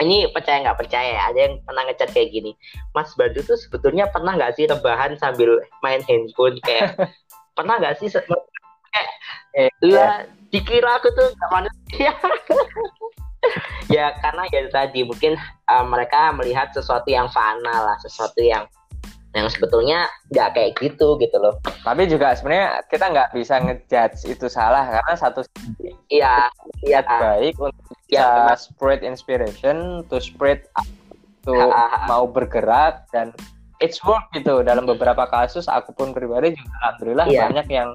Ini percaya nggak? Percaya. Ada yang pernah ngecat kayak gini. Mas Badu tuh sebetulnya pernah nggak sih rebahan sambil main handphone? Kayak pernah nggak sih kayak eh, ya dikira aku tuh nggak manusia ya karena ya tadi mungkin uh, mereka melihat sesuatu yang fana lah sesuatu yang yang sebetulnya nggak kayak gitu gitu loh. Tapi juga sebenarnya kita nggak bisa ngejudge itu salah karena satu iya iya baik untuk ya, spread inspiration to spread to mau bergerak dan it's work gitu dalam beberapa kasus aku pun pribadi juga alhamdulillah yeah. banyak yang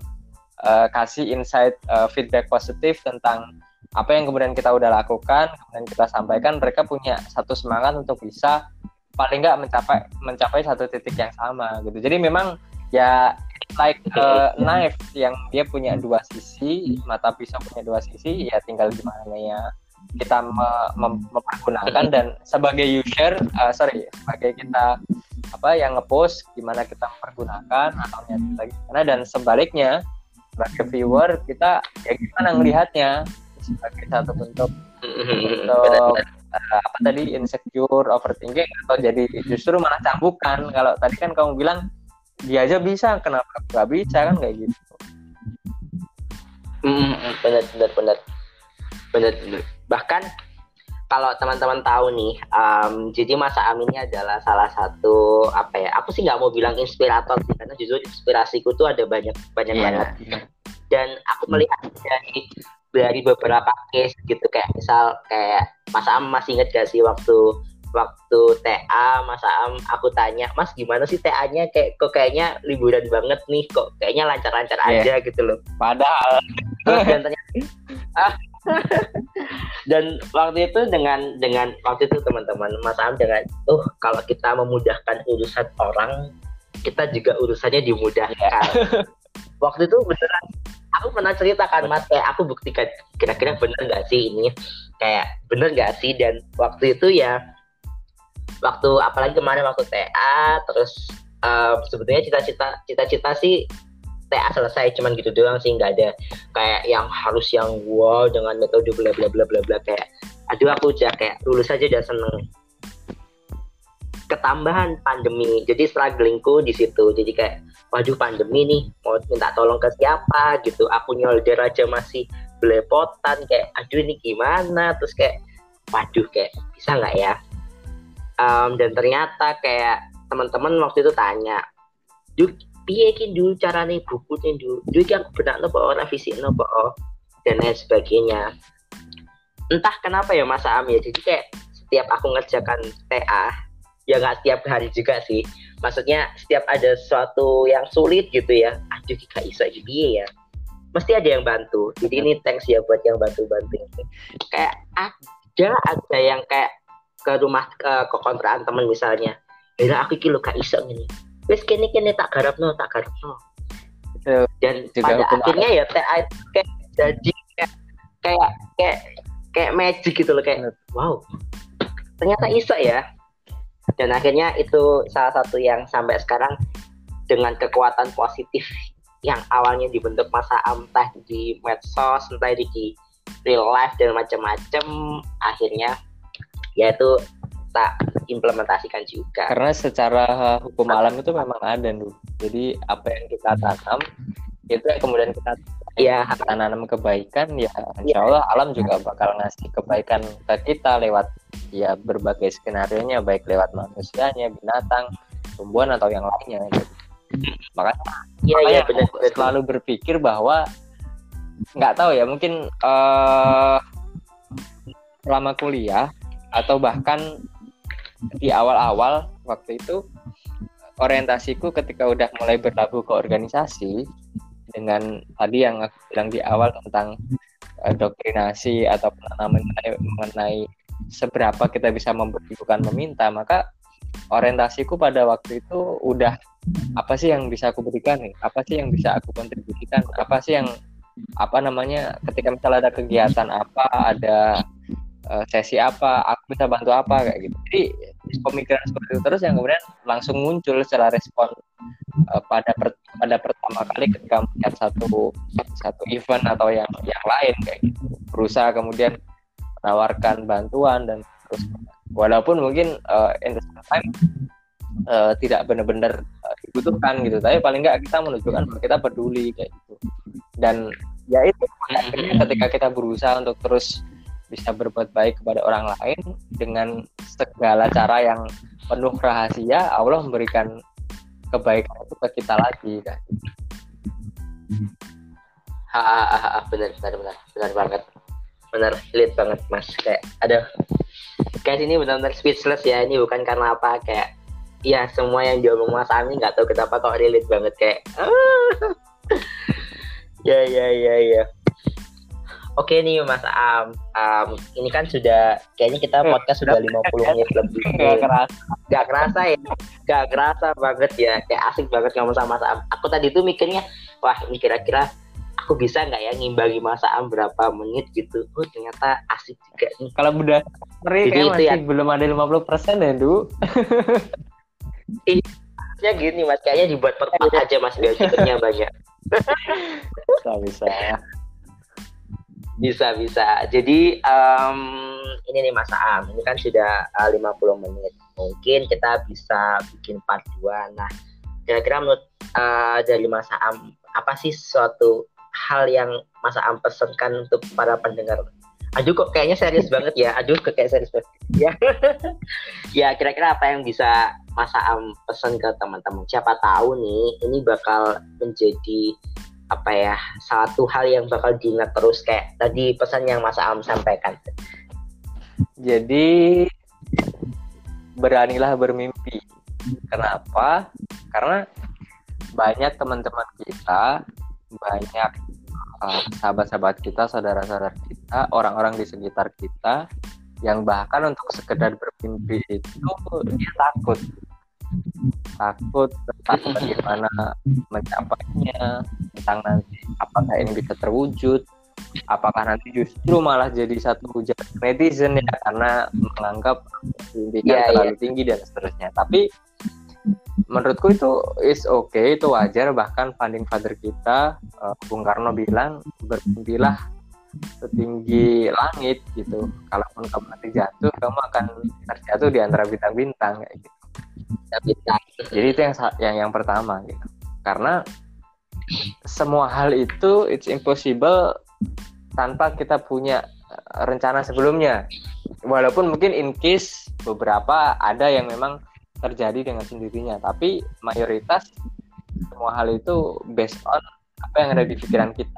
uh, kasih insight uh, feedback positif tentang apa yang kemudian kita udah lakukan kemudian kita sampaikan mereka punya satu semangat untuk bisa paling nggak mencapai mencapai satu titik yang sama gitu. Jadi memang ya like a knife yang dia punya dua sisi mata pisau punya dua sisi ya tinggal gimana ya kita me, mem, mempergunakan dan sebagai user uh, sorry sebagai kita apa yang ngepost gimana kita mempergunakan atau lagi karena dan sebaliknya sebagai viewer kita ya gimana melihatnya sebagai satu bentuk bentuk uh, apa tadi insecure overthinking atau jadi justru malah cambukan kalau tadi kan kamu bilang dia aja bisa kenapa nggak bisa kan kayak gitu. Mm, benar benar benar. Benar benar. Bahkan kalau teman-teman tahu nih, um, jadi Masa Amin ini adalah salah satu apa ya? Aku sih nggak mau bilang inspirator sih, karena justru inspirasiku tuh ada banyak banyak yeah. banget. Dan aku melihat dari dari beberapa case gitu. Kayak misal kayak Mas Am masih inget gak sih waktu waktu TA Mas Am aku tanya Mas gimana sih TA-nya kayak kok kayaknya liburan banget nih kok kayaknya lancar-lancar yeah. aja gitu loh. Padahal. Dan ternyata ah, dan waktu itu dengan dengan waktu itu teman-teman Mas Am dengan oh kalau kita memudahkan urusan orang kita juga urusannya dimudahkan. Yeah. waktu itu beneran aku pernah ceritakan mas kayak aku buktikan kira-kira bener nggak sih ini? Kayak bener nggak sih? Dan waktu itu ya waktu apalagi kemarin waktu TA terus uh, sebetulnya cita-cita cita-cita sih TA selesai cuman gitu doang sih nggak ada kayak yang harus yang wow dengan metode bla bla bla bla bla kayak aduh aku udah kayak lulus aja udah seneng. Ketambahan pandemi jadi strugglingku di situ. Jadi kayak waduh pandemi nih mau minta tolong ke siapa gitu. Aku nyolder aja masih belepotan kayak aduh ini gimana? Terus kayak waduh kayak bisa nggak ya? Um, dan ternyata kayak teman-teman waktu itu tanya Duh, piye dulu carane bukunya dulu dulu ki aku benak nopo ora fisik nopo dan lain sebagainya. Entah kenapa ya Mas Am ya. Jadi kayak setiap aku ngerjakan TA ya nggak setiap hari juga sih maksudnya setiap ada sesuatu yang sulit gitu ya aduh gak bisa jadi ya. Mesti ada yang bantu. Jadi ini thanks ya buat yang bantu-bantu kayak ada ada yang kayak ke rumah ke, ke kontrakan temen misalnya. Ya aku kilo gak iso gini wes kini kini tak garap no tak garap no dan pada akhirnya ya kayak jadi kayak kayak kayak kayak magic gitu loh kayak wow. Ternyata iso ya dan akhirnya itu salah satu yang sampai sekarang dengan kekuatan positif yang awalnya dibentuk masa entah di medsos entah di real life dan macam-macam akhirnya yaitu tak implementasikan juga. Karena secara hukum alam itu memang ada nih jadi apa yang kita tanam itu yang kemudian kita ya tanam kebaikan ya insya Allah alam juga bakal ngasih kebaikan ke kita lewat ya berbagai skenario nya baik lewat manusianya binatang tumbuhan atau yang lainnya gitu. makanya, ya, makanya ya, benar, benar. selalu berpikir bahwa nggak tahu ya mungkin uh, selama kuliah atau bahkan di awal-awal waktu itu orientasiku ketika udah mulai berlabuh ke organisasi dengan tadi yang aku bilang di awal tentang uh, doktrinasi atau mengenai, mengenai seberapa kita bisa memberi meminta maka orientasiku pada waktu itu udah apa sih yang bisa aku berikan nih? Apa sih yang bisa aku kontribusikan? Apa sih yang apa namanya ketika misalnya ada kegiatan apa ada uh, sesi apa aku bisa bantu apa kayak gitu. Jadi pemikiran seperti itu. Terus yang kemudian langsung muncul secara respon uh, pada per, pada pertama kali ketika melihat satu satu event atau yang yang lain kayak gitu. Berusaha kemudian menawarkan bantuan dan terus. Walaupun mungkin uh, in the same time uh, tidak benar-benar uh, dibutuhkan gitu. Tapi paling nggak kita menunjukkan bahwa kita peduli kayak gitu. Dan ya itu ketika kita berusaha untuk terus bisa berbuat baik kepada orang lain dengan segala cara yang penuh rahasia Allah memberikan kebaikan itu ke kita lagi kan? Ha, ha, ha, benar benar benar benar banget. Benar relate banget mas. Kayak ada kayak ini benar-benar speechless ya ini bukan karena apa kayak ya semua yang diomong mas Ami nggak tahu kenapa kok relate banget kayak ya ya ya ya Oke nih Mas Am, um, ini kan sudah kayaknya kita podcast sudah 50 menit lebih. Gak kerasa. Gak kerasa ya. Gak kerasa banget ya. Kayak asik banget ngomong sama Mas Am. Aku tadi tuh mikirnya, wah ini kira-kira aku bisa nggak ya ngimbangi Mas Am berapa menit gitu. Oh ternyata asik juga nih. Kalau udah seri kayak masih ya. belum ada 50 persen ya, Du. Iya, gini Mas, kayaknya dibuat per aja Mas, biar banyak. bisa, bisa bisa bisa jadi um, ini nih Mas Am. Ini kan sudah uh, 50 menit. Mungkin kita bisa bikin part 2 nah kira-kira menurut uh, dari Mas Am apa sih suatu hal yang Mas Am pesankan untuk para pendengar? Aduh kok kayaknya serius banget ya. Aduh kok kayak serius banget. Ya. Ya kira-kira apa yang bisa Mas Am pesan ke teman-teman? Siapa tahu nih ini bakal menjadi apa ya satu hal yang bakal diingat terus kayak tadi pesan yang Mas Am sampaikan. Jadi beranilah bermimpi. Kenapa? Karena banyak teman-teman kita, banyak uh, sahabat-sahabat kita, saudara-saudara kita, orang-orang di sekitar kita yang bahkan untuk sekedar bermimpi itu dia takut takut tentang bagaimana mencapainya tentang nanti apakah ini bisa terwujud apakah nanti justru malah jadi satu hujat netizen ya karena menganggap pendidikan yeah, terlalu yeah. tinggi dan seterusnya. Tapi menurutku itu is oke okay, itu wajar. Bahkan funding father kita uh, Bung Karno bilang bermimpilah setinggi langit gitu. Kalaupun kamu nanti jatuh kamu akan terjatuh di antara bintang-bintang kayak gitu. Jadi itu yang yang yang pertama gitu. Karena semua hal itu it's impossible tanpa kita punya eh, rencana sebelumnya. Walaupun mungkin in case beberapa ada yang memang terjadi dengan sendirinya tapi mayoritas semua hal itu based on apa yang ada di pikiran kita.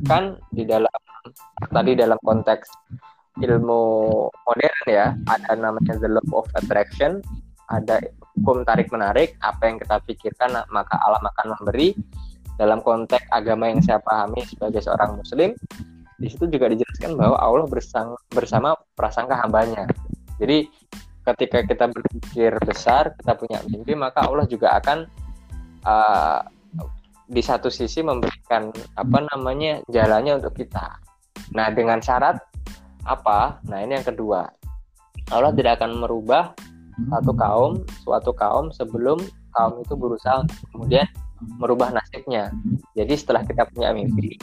Bahkan di dalam tadi dalam konteks ilmu modern ya ada namanya the law of attraction ada hukum tarik menarik apa yang kita pikirkan maka alam akan memberi dalam konteks agama yang saya pahami sebagai seorang muslim di situ juga dijelaskan bahwa Allah bersama, bersama prasangka hambanya. Jadi ketika kita berpikir besar kita punya mimpi maka Allah juga akan uh, di satu sisi memberikan apa namanya jalannya untuk kita. Nah dengan syarat apa? Nah ini yang kedua. Allah tidak akan merubah satu kaum suatu kaum sebelum kaum itu berusaha kemudian merubah nasibnya. Jadi setelah kita punya mimpi,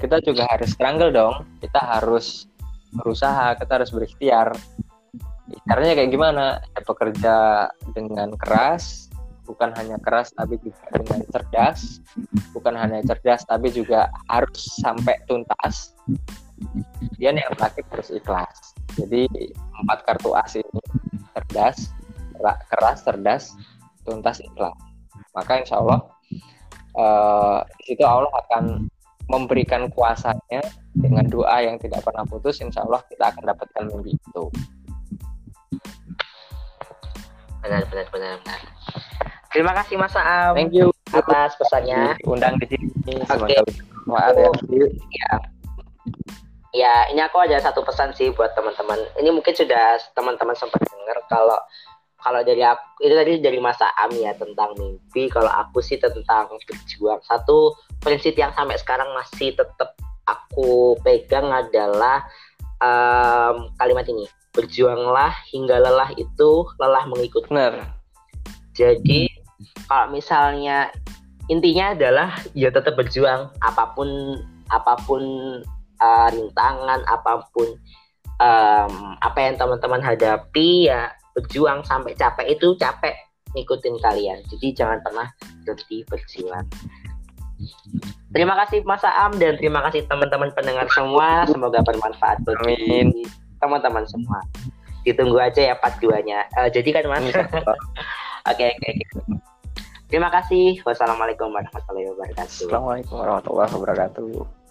kita juga harus struggle dong. Kita harus berusaha, kita harus berikhtiar. Caranya kayak gimana? Ya, bekerja dengan keras, bukan hanya keras tapi juga dengan cerdas. Bukan hanya cerdas tapi juga harus sampai tuntas. Kemudian yang terakhir harus ikhlas. Jadi empat kartu as ini cerdas, keras, cerdas, tuntas, ikhlas. Maka insya Allah uh, di situ Allah akan memberikan kuasanya dengan doa yang tidak pernah putus. Insya Allah kita akan dapatkan mimpi itu. Benar, benar, benar, benar. Terima kasih Mas Am. Thank you atas pesannya. Undang di sini. Oke. Okay. ya. ya. Ya, ini aku ada satu pesan sih buat teman-teman. Ini mungkin sudah teman-teman sempat dengar kalau kalau dari aku itu tadi dari masa Am ya tentang mimpi. Kalau aku sih tentang berjuang. Satu prinsip yang sampai sekarang masih tetap aku pegang adalah um, kalimat ini. Berjuanglah hingga lelah itu lelah mengikut. Benar. Jadi kalau misalnya intinya adalah ya tetap berjuang apa pun apa pun uh, rintangan apa pun um, apa yang teman-teman hadapi ya berjuang sampai capek itu capek ngikutin kalian. Jadi jangan pernah berhenti berjuang. Terima kasih Mas Am dan terima kasih teman-teman pendengar semua. Semoga bermanfaat bagi teman-teman semua. Ditunggu aja ya part 2 nya uh, jadi kan Mas? Oke oke. Terima kasih. Wassalamualaikum warahmatullahi wabarakatuh. Assalamualaikum warahmatullahi wabarakatuh.